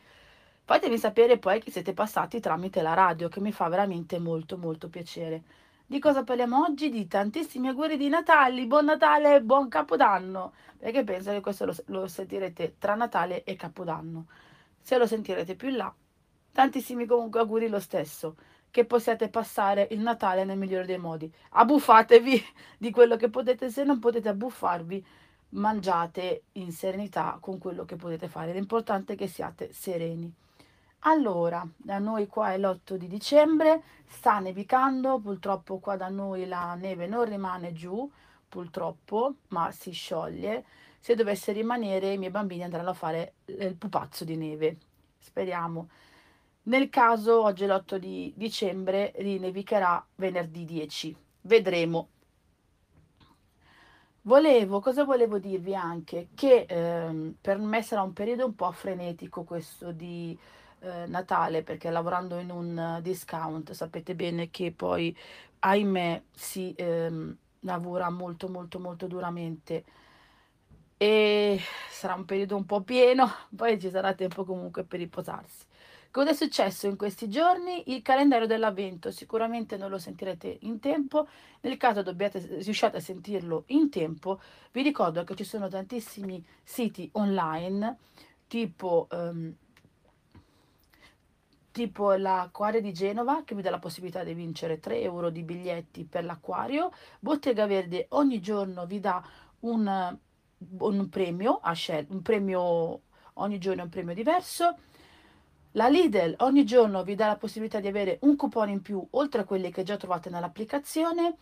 Fatemi sapere poi che siete passati tramite la radio, che mi fa veramente molto molto piacere. Di cosa parliamo oggi? Di tantissimi auguri di Natale, buon Natale e buon Capodanno, perché penso che questo lo, lo sentirete tra Natale e Capodanno. Se lo sentirete più in là, tantissimi comunque auguri lo stesso, che possiate passare il Natale nel migliore dei modi. Abbuffatevi di quello che potete, se non potete abbuffarvi, mangiate in serenità con quello che potete fare. L'importante è che siate sereni. Allora, da noi qua è l'8 di dicembre, sta nevicando, purtroppo qua da noi la neve non rimane giù, purtroppo, ma si scioglie. Se dovesse rimanere i miei bambini andranno a fare il pupazzo di neve, speriamo. Nel caso, oggi è l'8 di dicembre, rinevicherà venerdì 10, vedremo. Volevo, cosa volevo dirvi anche? Che ehm, per me sarà un periodo un po' frenetico questo di eh, Natale perché lavorando in un discount sapete bene che poi ahimè si ehm, lavora molto molto molto duramente e sarà un periodo un po' pieno, poi ci sarà tempo comunque per riposarsi. Cosa è successo in questi giorni? Il calendario dell'avvento sicuramente non lo sentirete in tempo, nel caso dobbiate, riusciate a sentirlo in tempo, vi ricordo che ci sono tantissimi siti online tipo um, tipo l'acquario di Genova che vi dà la possibilità di vincere 3 euro di biglietti per l'acquario, Bottega Verde ogni giorno vi dà un, un premio a scelta, un premio ogni giorno è un premio diverso. La Lidl ogni giorno vi dà la possibilità di avere un coupon in più oltre a quelli che già trovate nell'applicazione.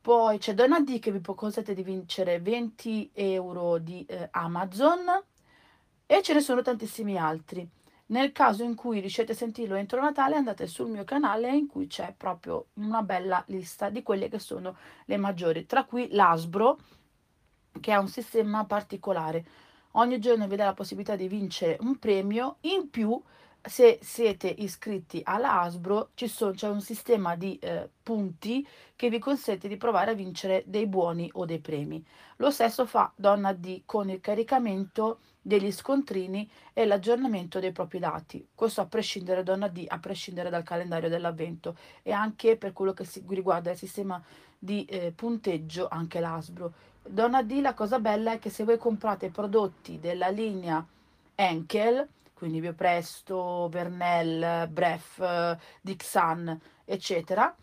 Poi c'è Donna che vi consente di vincere 20 euro di eh, Amazon e ce ne sono tantissimi altri. Nel caso in cui riuscite a sentirlo entro Natale, andate sul mio canale in cui c'è proprio una bella lista di quelle che sono le maggiori, tra cui l'Asbro, che ha un sistema particolare. Ogni giorno vi dà la possibilità di vincere un premio, in più se siete iscritti alla Asbro c'è un sistema di eh, punti che vi consente di provare a vincere dei buoni o dei premi. Lo stesso fa Donna D con il caricamento degli scontrini e l'aggiornamento dei propri dati. Questo a prescindere Donna D, a prescindere dal calendario dell'avvento e anche per quello che si, riguarda il sistema di eh, punteggio, anche l'Asbro. Donna D, la cosa bella è che se voi comprate prodotti della linea Enkel, quindi Biopresto, Vernel, Bref, Dixan, eccetera,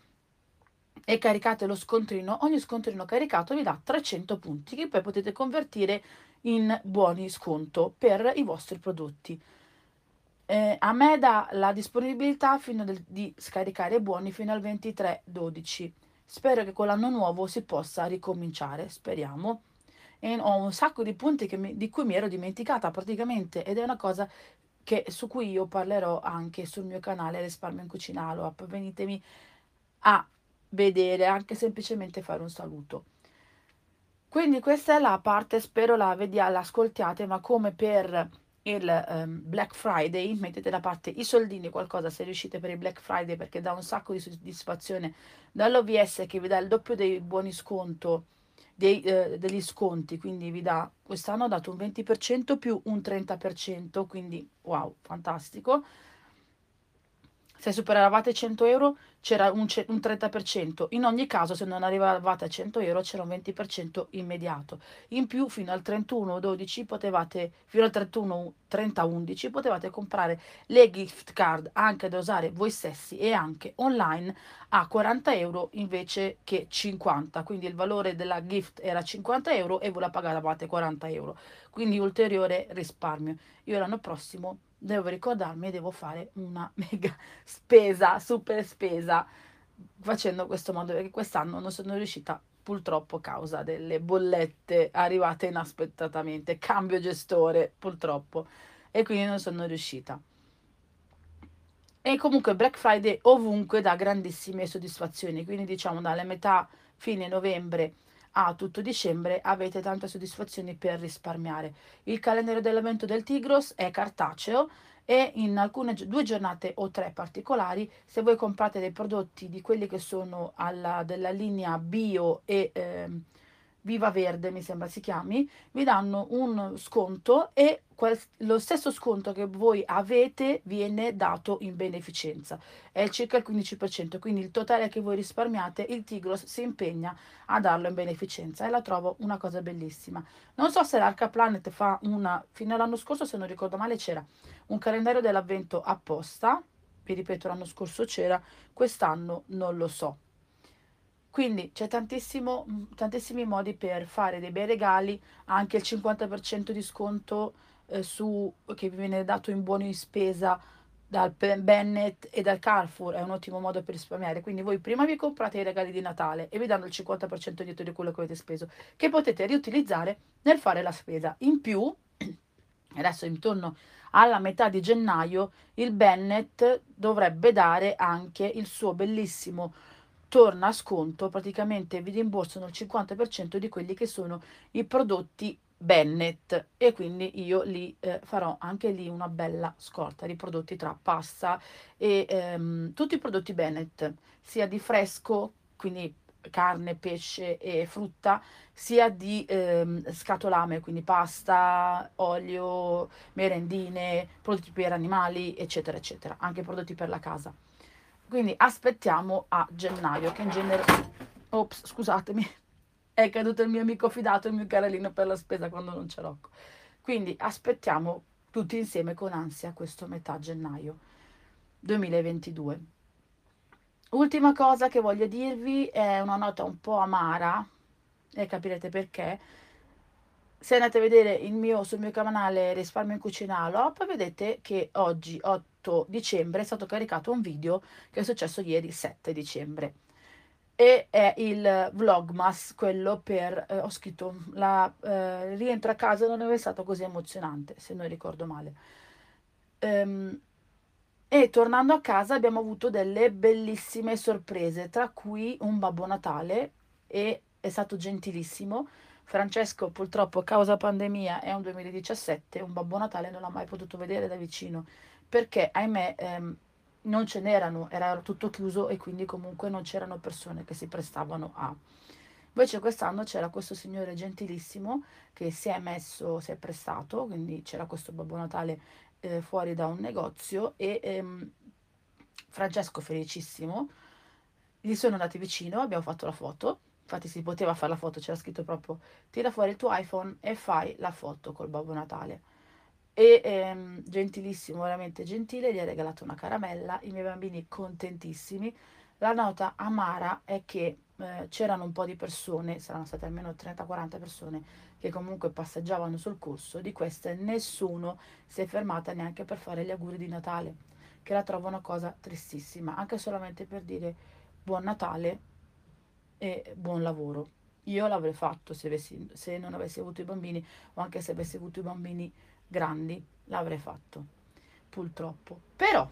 e caricate lo scontrino, ogni scontrino caricato vi dà 300 punti che poi potete convertire in buoni sconto per i vostri prodotti. Eh, a me dà la disponibilità del, di scaricare buoni fino al 23-12. Spero che con l'anno nuovo si possa ricominciare, speriamo. E ho un sacco di punti mi, di cui mi ero dimenticata praticamente ed è una cosa che, su cui io parlerò anche sul mio canale Risparmio in Cucina Aloap. Venitemi a vedere, anche semplicemente fare un saluto. Quindi questa è la parte, spero la vediate, l'ascoltiate, ma come per il ehm, Black Friday, mettete da parte i soldini, qualcosa se riuscite per il Black Friday perché dà un sacco di soddisfazione dall'OVS che vi dà il doppio dei buoni sconto, dei, eh, degli sconti, quindi vi dà, quest'anno ha dato un 20% più un 30%, quindi wow, fantastico. Se superavate 100 euro c'era un, un 30%, in ogni caso se non arrivavate a 100 euro c'era un 20% immediato. In più fino al 31 12 potevate, fino al 31 30 11 potevate comprare le gift card anche da usare voi stessi e anche online a 40 euro invece che 50, quindi il valore della gift era 50 euro e voi la pagavate 40 euro, quindi ulteriore risparmio. Io l'anno prossimo devo ricordarmi e devo fare una mega spesa, super spesa facendo questo modo perché quest'anno non sono riuscita purtroppo a causa delle bollette arrivate inaspettatamente, cambio gestore purtroppo e quindi non sono riuscita. E comunque Black Friday ovunque dà grandissime soddisfazioni, quindi diciamo dalle metà fine novembre a tutto dicembre avete tante soddisfazioni per risparmiare. Il calendario dell'avvento del Tigros è cartaceo e in alcune due giornate o tre particolari, se voi comprate dei prodotti di quelli che sono alla, della linea bio e eh, Viva Verde, mi sembra si chiami, vi danno un sconto e quel, lo stesso sconto che voi avete viene dato in beneficenza. È circa il 15%, quindi il totale che voi risparmiate, il Tigros si impegna a darlo in beneficenza e la trovo una cosa bellissima. Non so se l'Arca Planet fa una, fino all'anno scorso se non ricordo male c'era un calendario dell'avvento apposta, vi ripeto l'anno scorso c'era, quest'anno non lo so quindi c'è tantissimo, tantissimi modi per fare dei bei regali, anche il 50% di sconto eh, su, che vi viene dato in buoni di spesa dal Bennett e dal Carrefour è un ottimo modo per risparmiare. Quindi voi prima vi comprate i regali di Natale e vi danno il 50% dietro di quello che avete speso, che potete riutilizzare nel fare la spesa. In più, adesso intorno alla metà di gennaio, il Bennett dovrebbe dare anche il suo bellissimo torna a sconto, praticamente vi rimborsano il 50% di quelli che sono i prodotti Bennett e quindi io li eh, farò anche lì una bella scorta di prodotti tra pasta e ehm, tutti i prodotti Bennett, sia di fresco, quindi carne, pesce e frutta, sia di ehm, scatolame, quindi pasta, olio, merendine, prodotti per animali, eccetera, eccetera, anche prodotti per la casa. Quindi aspettiamo a gennaio, che in genere... Ops, scusatemi, è caduto il mio amico fidato, il mio carellino per la spesa quando non ce l'ho. Quindi aspettiamo tutti insieme con ansia questo metà gennaio 2022. Ultima cosa che voglio dirvi è una nota un po' amara e capirete perché. Se andate a vedere il mio, sul mio canale Risparmio in Cucina Alop, vedete che oggi 8 dicembre è stato caricato un video che è successo ieri 7 dicembre. E è il vlogmas, quello per, eh, ho scritto, la eh, rientro a casa non è stato così emozionante, se non ricordo male. Um, e tornando a casa abbiamo avuto delle bellissime sorprese, tra cui un Babbo Natale e è stato gentilissimo. Francesco purtroppo a causa pandemia è un 2017, un Babbo Natale non l'ha mai potuto vedere da vicino perché ahimè ehm, non ce n'erano, era tutto chiuso e quindi comunque non c'erano persone che si prestavano a. Invece quest'anno c'era questo signore gentilissimo che si è messo, si è prestato, quindi c'era questo Babbo Natale eh, fuori da un negozio e ehm, Francesco felicissimo, gli sono andati vicino, abbiamo fatto la foto infatti si poteva fare la foto, c'era scritto proprio tira fuori il tuo iPhone e fai la foto col Babbo Natale. E ehm, gentilissimo, veramente gentile, gli ha regalato una caramella, i miei bambini contentissimi. La nota amara è che eh, c'erano un po' di persone, saranno state almeno 30-40 persone, che comunque passeggiavano sul corso, di queste nessuno si è fermata neanche per fare gli auguri di Natale, che la trovo una cosa tristissima, anche solamente per dire buon Natale e buon lavoro. Io l'avrei fatto se, avessi, se non avessi avuto i bambini o anche se avessi avuto i bambini grandi, l'avrei fatto, purtroppo. Però,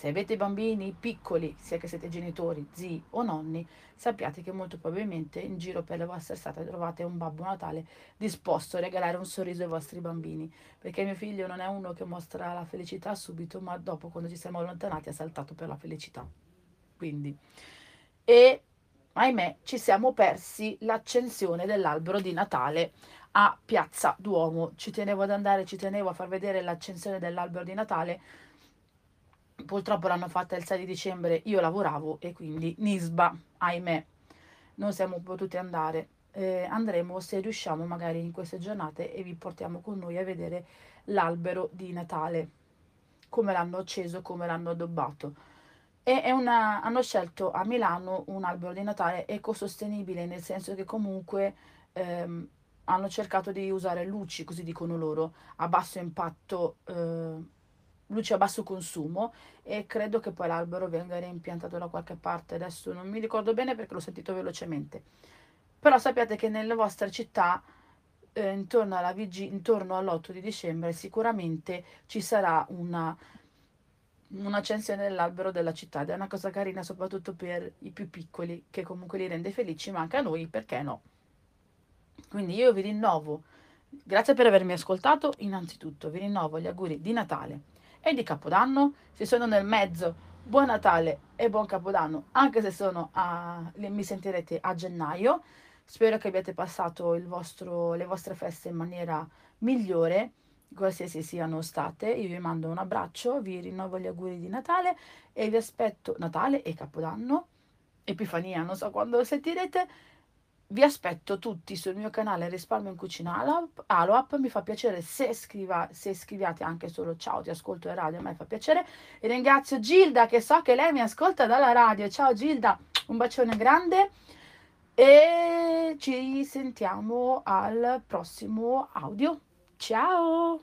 Se avete bambini piccoli, sia che siete genitori, zii o nonni, sappiate che molto probabilmente in giro per le vostre strade trovate un Babbo Natale disposto a regalare un sorriso ai vostri bambini. Perché mio figlio non è uno che mostra la felicità subito, ma dopo, quando ci siamo allontanati, ha saltato per la felicità. Quindi, e ahimè, ci siamo persi l'accensione dell'albero di Natale a Piazza Duomo. Ci tenevo ad andare, ci tenevo a far vedere l'accensione dell'albero di Natale purtroppo l'hanno fatta il 6 di dicembre, io lavoravo e quindi Nisba, ahimè, non siamo potuti andare. Eh, andremo se riusciamo magari in queste giornate e vi portiamo con noi a vedere l'albero di Natale, come l'hanno acceso, come l'hanno addobbato. E una, hanno scelto a Milano un albero di Natale ecosostenibile, nel senso che comunque ehm, hanno cercato di usare luci, così dicono loro, a basso impatto. Eh, luce a basso consumo e credo che poi l'albero venga reimpiantato da qualche parte, adesso non mi ricordo bene perché l'ho sentito velocemente. Però sappiate che nelle vostre città, eh, intorno, alla vig- intorno all'8 di dicembre, sicuramente ci sarà una, un'accensione dell'albero della città ed è una cosa carina soprattutto per i più piccoli, che comunque li rende felici, ma anche a noi, perché no? Quindi io vi rinnovo, grazie per avermi ascoltato, innanzitutto vi rinnovo gli auguri di Natale e di Capodanno. Se sono nel mezzo, buon Natale e buon Capodanno, anche se sono a, mi sentirete a gennaio. Spero che abbiate passato vostro, le vostre feste in maniera migliore, qualsiasi siano state. Io vi mando un abbraccio, vi rinnovo gli auguri di Natale e vi aspetto Natale e Capodanno, Epifania, non so quando lo sentirete vi aspetto tutti sul mio canale Risparmio in Cucina Aloap, mi fa piacere se, scriva, se scriviate anche solo ciao ti ascolto in radio, a me fa piacere. E ringrazio Gilda che so che lei mi ascolta dalla radio, ciao Gilda, un bacione grande. E ci sentiamo al prossimo audio, ciao!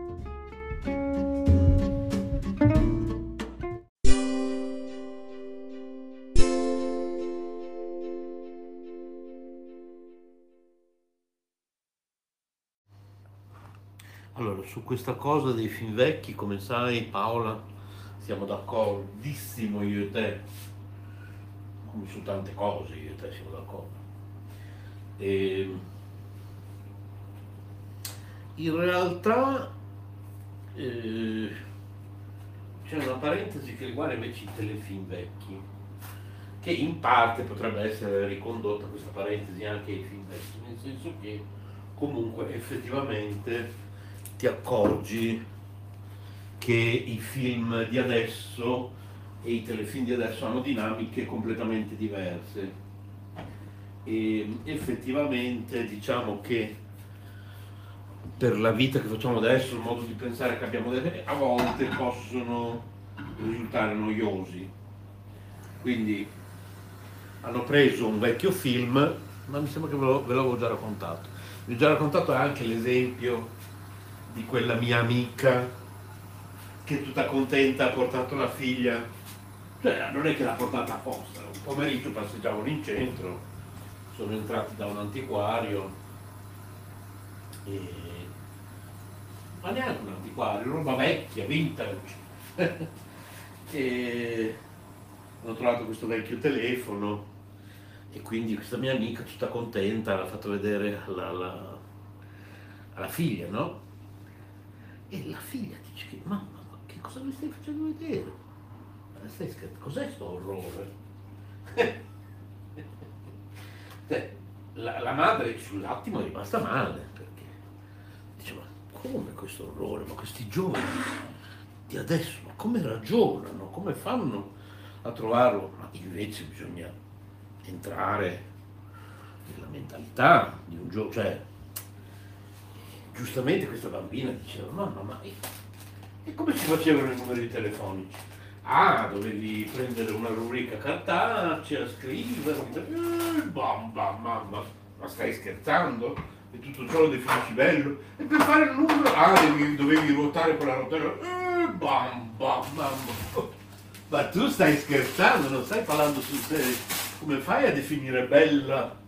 Su questa cosa dei film vecchi, come sai Paola, siamo d'accordissimo io e te, come su tante cose io e te siamo d'accordo. E in realtà eh, c'è una parentesi che riguarda invece i telefilm vecchi, che in parte potrebbe essere ricondotta questa parentesi anche ai film vecchi, nel senso che comunque effettivamente ti accorgi che i film di adesso e i telefilm di adesso hanno dinamiche completamente diverse. E effettivamente diciamo che per la vita che facciamo adesso, il modo di pensare che abbiamo adesso, a volte possono risultare noiosi. Quindi hanno preso un vecchio film, ma mi sembra che ve, l'avevo già raccontato. Vi ho già raccontato anche l'esempio di quella mia amica che tutta contenta ha portato la figlia, cioè non è che l'ha portata apposta, un pomeriggio passeggiavano in centro, sono entrati da un antiquario, e... ma neanche un antiquario, roba vecchia, vintage. e hanno trovato questo vecchio telefono e quindi questa mia amica tutta contenta l'ha fatto vedere alla, alla, alla figlia, no? E la figlia dice che mamma, ma che cosa mi stai facendo vedere? Stai scherzando, cos'è sto orrore? la, la, madre sull'attimo è rimasta male perché dice ma come questo orrore? Ma questi giovani di adesso, ma come ragionano? Come fanno a trovarlo? Ma invece bisogna entrare della mentalità di un gioco, cioè giustamente questa bambina diceva, mamma, ma e, come si facevano i numeri telefonici? Ah, dovevi prendere una rubrica cartacea, scrivere, eh, bam, mamma, ma stai scherzando? E tutto ciò lo definisci bello? E per fare il numero, ah, devi- dovevi ruotare con la rotella, eh, bam, bam. Ma tu stai scherzando, non stai parlando sul serio. Come fai a definire bella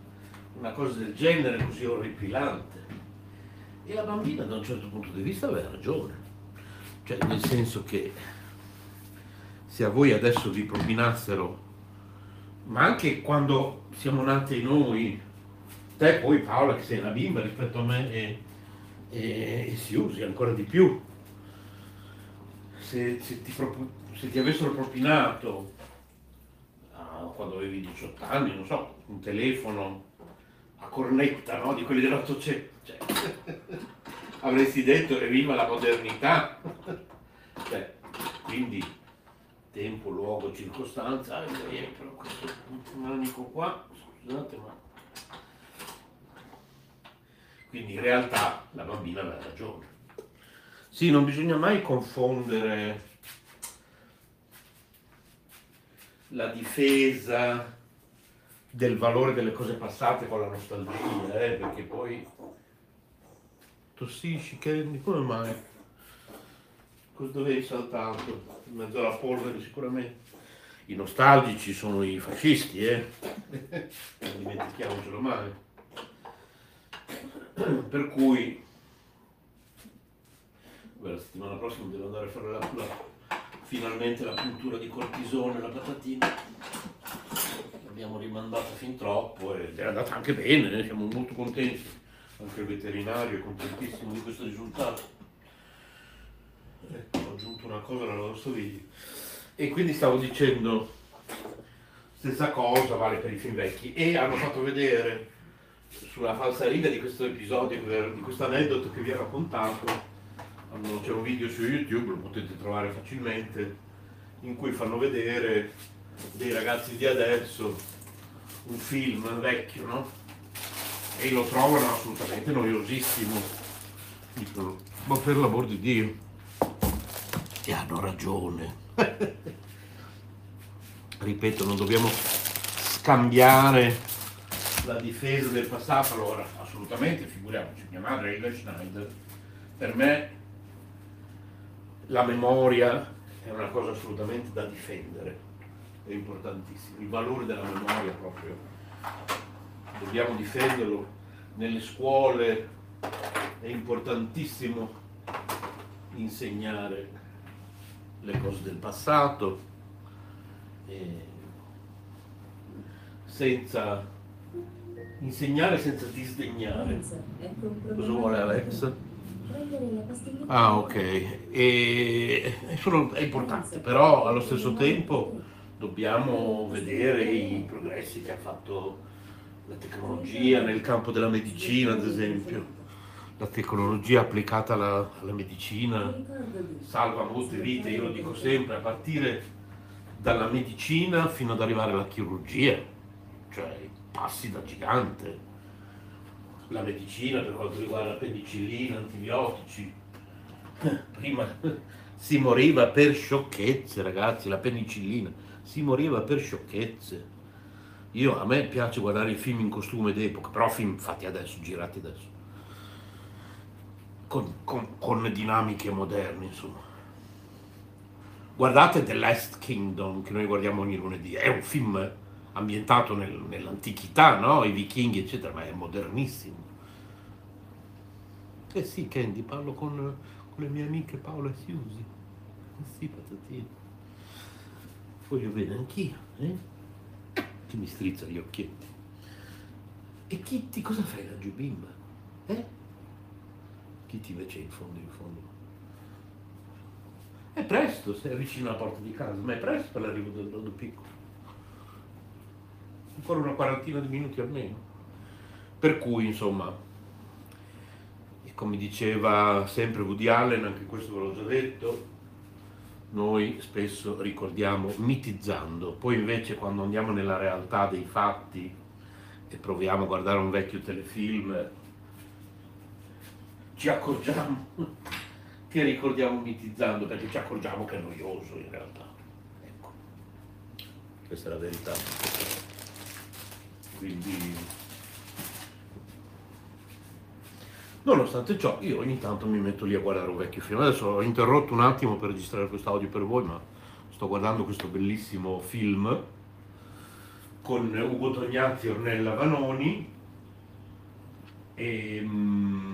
una cosa del genere così orripilante? E la bambina da un certo punto di vista aveva ragione. Cioè, nel senso che se a voi adesso vi propinassero, ma anche quando siamo nati noi, te poi Paola che sei una bimba rispetto a me e, e, e si usi ancora di più, se, se ti, se ti avessero propinato ah, quando avevi 18 anni, non so, un telefono a cornetta, no? Di quelli dell'Ottocento, cioè, avresti detto evviva la modernità. Cioè, quindi tempo, luogo, circostanza, ah, eh, però questo manico qua, scusate ma... Quindi in realtà la bambina aveva ragione. Sì, non bisogna mai confondere la difesa del valore delle cose passate con la nostalgia, eh, perché poi tossisci, Candy, come mai? Cosa dovevi saltato? In mezzo alla polvere sicuramente. I nostalgici sono i fascisti, eh? non dimentichiamocelo mai. Per cui Beh, la settimana prossima devo andare a fare la, la- finalmente la puntura di cortisone, la patatina. L'abbiamo rimandata fin troppo ed è andata anche bene, eh, siamo molto contenti. Anche il veterinario è contentissimo di questo risultato. Ecco, ho aggiunto una cosa nella lavastoviglie. E quindi stavo dicendo, stessa cosa vale per i film vecchi. E hanno fatto vedere sulla falsariga di questo episodio, di questo aneddoto che vi ho raccontato, c'è un video su YouTube, lo potete trovare facilmente, in cui fanno vedere dei ragazzi di adesso un film vecchio, no? E lo trovano assolutamente noiosissimo. Dicono, ma per l'amor di Dio. E hanno ragione. Ripeto, non dobbiamo scambiare la difesa del passato, allora assolutamente, figuriamoci, mia madre Hilda Schneider, per me la memoria è una cosa assolutamente da difendere, è importantissimo, il valore della memoria proprio, dobbiamo difenderlo nelle scuole, è importantissimo insegnare le cose del passato, e senza insegnare senza disdegnare. Cosa vuole Alex? Ah ok, e, e sono- è importante, però allo stesso tempo dobbiamo vedere i progressi che ha fatto la tecnologia nel campo della medicina, ad esempio. La tecnologia applicata alla, alla medicina salva molte vite, io lo dico sempre, a partire dalla medicina fino ad arrivare alla chirurgia, cioè passi da gigante la medicina per quanto riguarda la penicillina, antibiotici. Prima si moriva per sciocchezze, ragazzi, la penicillina, si moriva per sciocchezze. Io, a me piace guardare i film in costume d'epoca, però film fatti adesso, girati adesso, con, con- con dinamiche moderne, insomma. Guardate The Last Kingdom, che noi guardiamo ogni lunedì, è un film ambientato nel- nell'antichità, no? I vichinghi, eccetera, ma è modernissimo. Eh sì, Candy, parlo con, con le mie amiche Paola e Siusi. Eh sì, patatine. Voglio bene anch'io, eh? Che mi strizza gli occhietti. E Kitty cosa fai laggiù, bimba? Eh? Kitty invece in fondo, in fondo. È presto, sei vicino alla porta di casa, ma è presto per l'arrivo del nodo piccolo. Ancora una quarantina di minuti almeno. Per cui, insomma, e come diceva sempre Woody Allen, anche questo ve l'ho già detto, noi spesso ricordiamo mitizzando, poi invece quando andiamo nella realtà dei fatti e proviamo a guardare un vecchio telefilm, ci accorgiamo che ricordiamo mitizzando perché ci accorgiamo che è noioso in realtà. Ecco, questa è la verità. Quindi, nonostante ciò, io ogni tanto mi metto lì a guardare un vecchio film. Adesso ho interrotto un attimo per registrare questo audio per voi, ma sto guardando questo bellissimo film con Ugo Tognazzi e Ornella Vanoni. E, mm,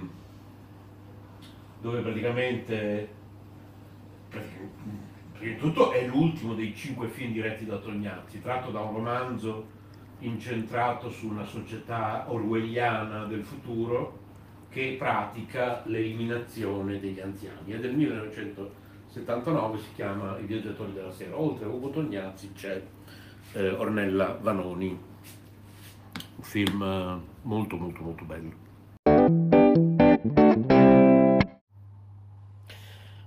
dove praticamente, praticamente, prima di tutto è l'ultimo dei cinque film diretti da Tognazzi, tratto da un romanzo incentrato su una società orwelliana del futuro che pratica l'eliminazione degli anziani. È del 1979, si chiama I viaggiatori della sera. Oltre a Ugo Tognazzi c'è eh, Ornella Vanoni, un film eh, molto molto molto bello.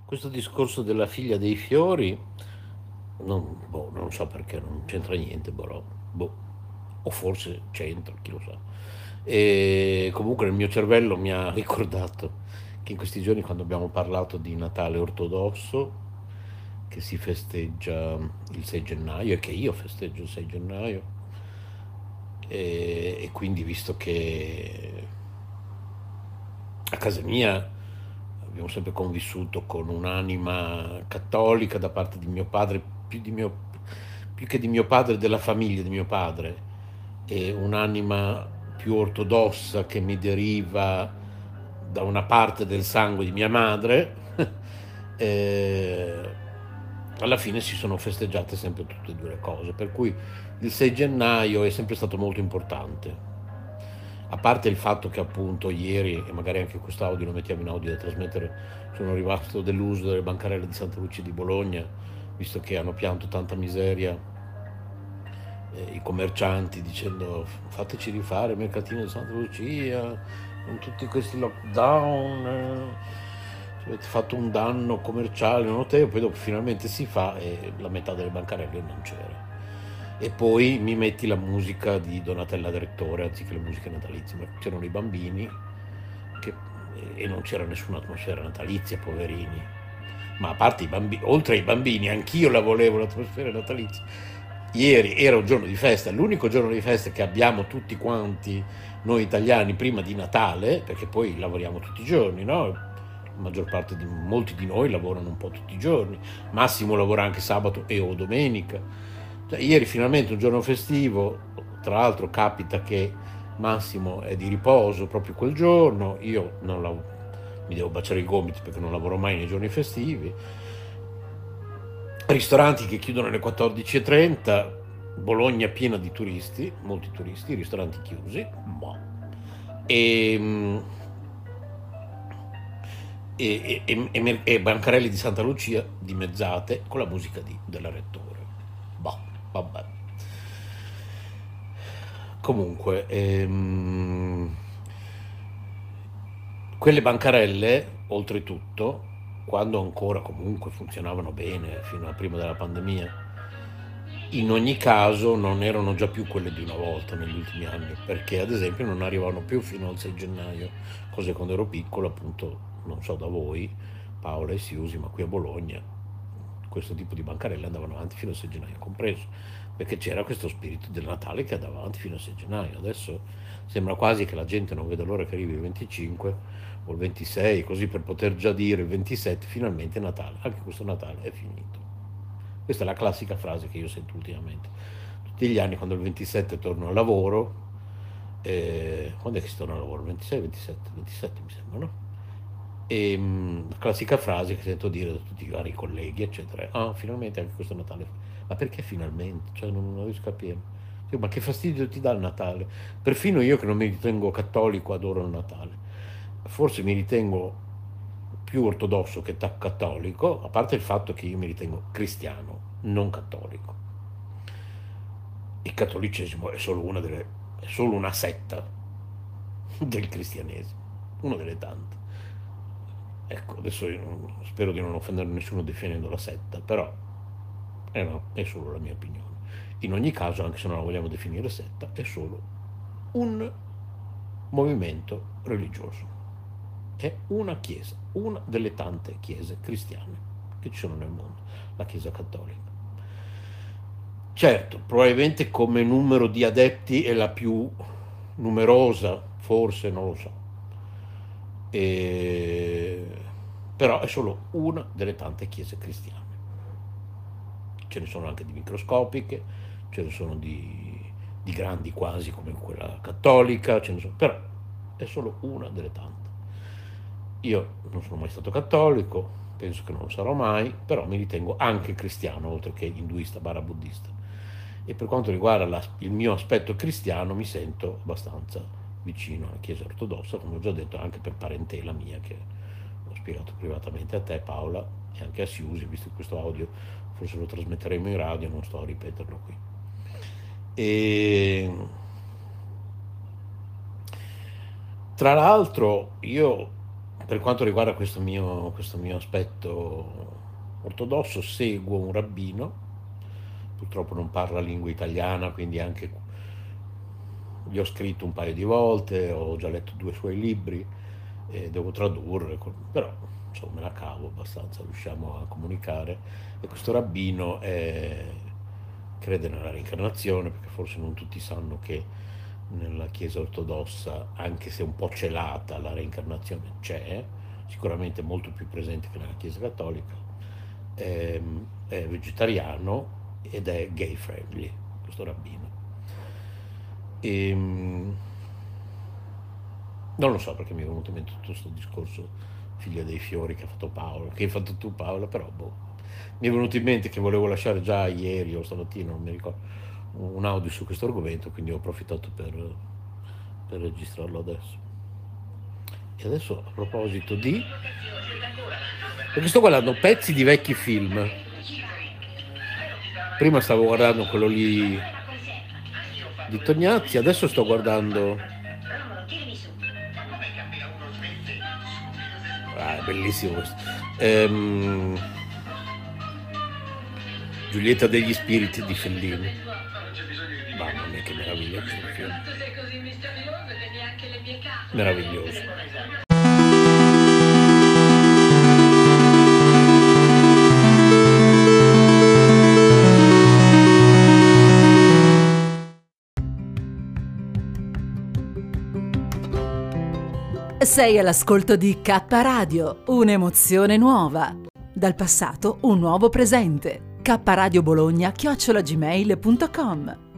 Questo discorso della figlia dei fiori, non, boh, non so perché, non c'entra niente, però, boh, o forse c'entra, chi lo sa. E comunque nel mio cervello mi ha ricordato che in questi giorni quando abbiamo parlato di Natale ortodosso, che si festeggia il 6 gennaio e che io festeggio il 6 gennaio, e, e quindi visto che a casa mia abbiamo sempre convissuto con un'anima cattolica da parte di mio padre, più, di mio, più che di mio padre, della famiglia di mio padre, e un'anima più ortodossa che mi deriva da una parte del sangue di mia madre, eh, alla fine si sono festeggiate sempre tutte e due le cose, per cui il 6 gennaio è sempre stato molto importante. A parte il fatto che appunto ieri, e magari anche quest'audio lo mettiamo in audio da trasmettere, sono rimasto deluso delle bancarelle di Santa Lucia di Bologna, visto che hanno pianto tanta miseria eh, i commercianti dicendo fateci rifare il mercatino di Santa Lucia, con tutti questi lockdown, eh, avete fatto un danno commerciale notevole, poi dopo finalmente si fa e la metà delle bancarelle non c'era e poi mi metti la musica di Donatella Direttore anziché le musiche natalizie, ma c'erano i bambini che, e non c'era nessuna atmosfera natalizia, poverini. Ma a parte i bambini, oltre ai bambini, anch'io la volevo l'atmosfera natalizia. Ieri era un giorno di festa, l'unico giorno di festa che abbiamo tutti quanti noi italiani prima di Natale, perché poi lavoriamo tutti i giorni, no? La maggior parte di molti di noi lavorano un po' tutti i giorni, Massimo lavora anche sabato e o domenica cioè, ieri finalmente un giorno festivo, tra l'altro capita che Massimo è di riposo proprio quel giorno, io non la, mi devo baciare i gomiti perché non lavoro mai nei giorni festivi, ristoranti che chiudono alle 14.30, Bologna piena di turisti, molti turisti, ristoranti chiusi, boh. e, e, e, e, bancarelli di Santa Lucia dimezzate con la musica di, della Rettore. Boh vabbè. Comunque, ehm, quelle bancarelle, oltretutto, quando ancora comunque funzionavano bene fino a prima della pandemia, in ogni caso non erano già più quelle di una volta negli ultimi anni, perché ad esempio non arrivavano più fino al 6 gennaio, cose quando ero piccolo, appunto, non so da voi, Paola e Siusi, ma qui a Bologna questo tipo di bancarelle andavano avanti fino al 6 gennaio compreso, perché c'era questo spirito del Natale che andava avanti fino al 6 gennaio. Adesso sembra quasi che la gente non veda l'ora che arrivi il 25 o il 26, così per poter già dire il 27 finalmente Natale. Anche questo Natale è finito. Questa è la classica frase che io sento ultimamente. Tutti gli anni quando il 27 torno al lavoro, eh, quando è che si torna al lavoro? 26, 27, 27 mi sembra, no? E mh, la classica frase che sento dire da tutti i vari colleghi, eccetera, ah, finalmente anche questo Natale. Ma perché finalmente? Cioè, non, non riesco a capire. Ma che fastidio ti dà il Natale? Perfino io che non mi ritengo cattolico adoro il Natale. Forse mi ritengo più ortodosso che cattolico, a parte il fatto che io mi ritengo cristiano, non cattolico. Il cattolicesimo è solo una, delle, è solo una setta del cristianesimo, una delle tante. Ecco, adesso io spero di non offendere nessuno definendo la setta, però eh no, è solo la mia opinione. In ogni caso, anche se non la vogliamo definire setta, è solo un movimento religioso, è una chiesa, una delle tante chiese cristiane che ci sono nel mondo, la Chiesa Cattolica. Certo, probabilmente come numero di adepti è la più numerosa, forse, non lo so. E... Però è solo una delle tante chiese cristiane. Ce ne sono anche di microscopiche, ce ne sono di, di grandi quasi come quella cattolica, ce ne sono, però è solo una delle tante. Io non sono mai stato cattolico, penso che non lo sarò mai, però mi ritengo anche cristiano, oltre che induista barra buddista. E per quanto riguarda la, il mio aspetto cristiano, mi sento abbastanza vicino alla Chiesa ortodossa, come ho già detto, anche per parentela mia, che ho spiegato privatamente a te, Paola, e anche a Siusi, visto che questo audio forse lo trasmetteremo in radio, non sto a ripeterlo qui. E... Tra l'altro, io per quanto riguarda questo mio, questo mio aspetto ortodosso, seguo un rabbino, purtroppo non parla lingua italiana, quindi anche gli ho scritto un paio di volte, ho già letto due suoi libri, e devo tradurre, però insomma me la cavo abbastanza, riusciamo a comunicare. E questo rabbino è, crede nella reincarnazione, perché forse non tutti sanno che nella Chiesa ortodossa, anche se un po' celata, la reincarnazione c'è, sicuramente molto più presente che nella Chiesa cattolica, è, ehm, è vegetariano ed è gay friendly, questo rabbino. E, ehm, non lo so perché mi è venuto in mente tutto questo discorso figlia dei fiori che ha fatto Paolo, che hai fatto tu Paola, però boh. Mi è venuto in mente che volevo lasciare già ieri o stamattina, non mi ricordo un audio su questo argomento, quindi ho approfittato per, per registrarlo adesso. E adesso a proposito di... Perché sto guardando pezzi di vecchi film. Prima stavo guardando quello lì di Tognazzi, adesso sto guardando... Ah, è bellissimo questo. Ehm... Giulietta degli spiriti di Fellini. Mamma mia che meraviglia questo film. Meraviglioso. Sei all'ascolto di K Radio, un'emozione nuova. Dal passato un nuovo presente. K Radio Bologna chiocciolagmail.com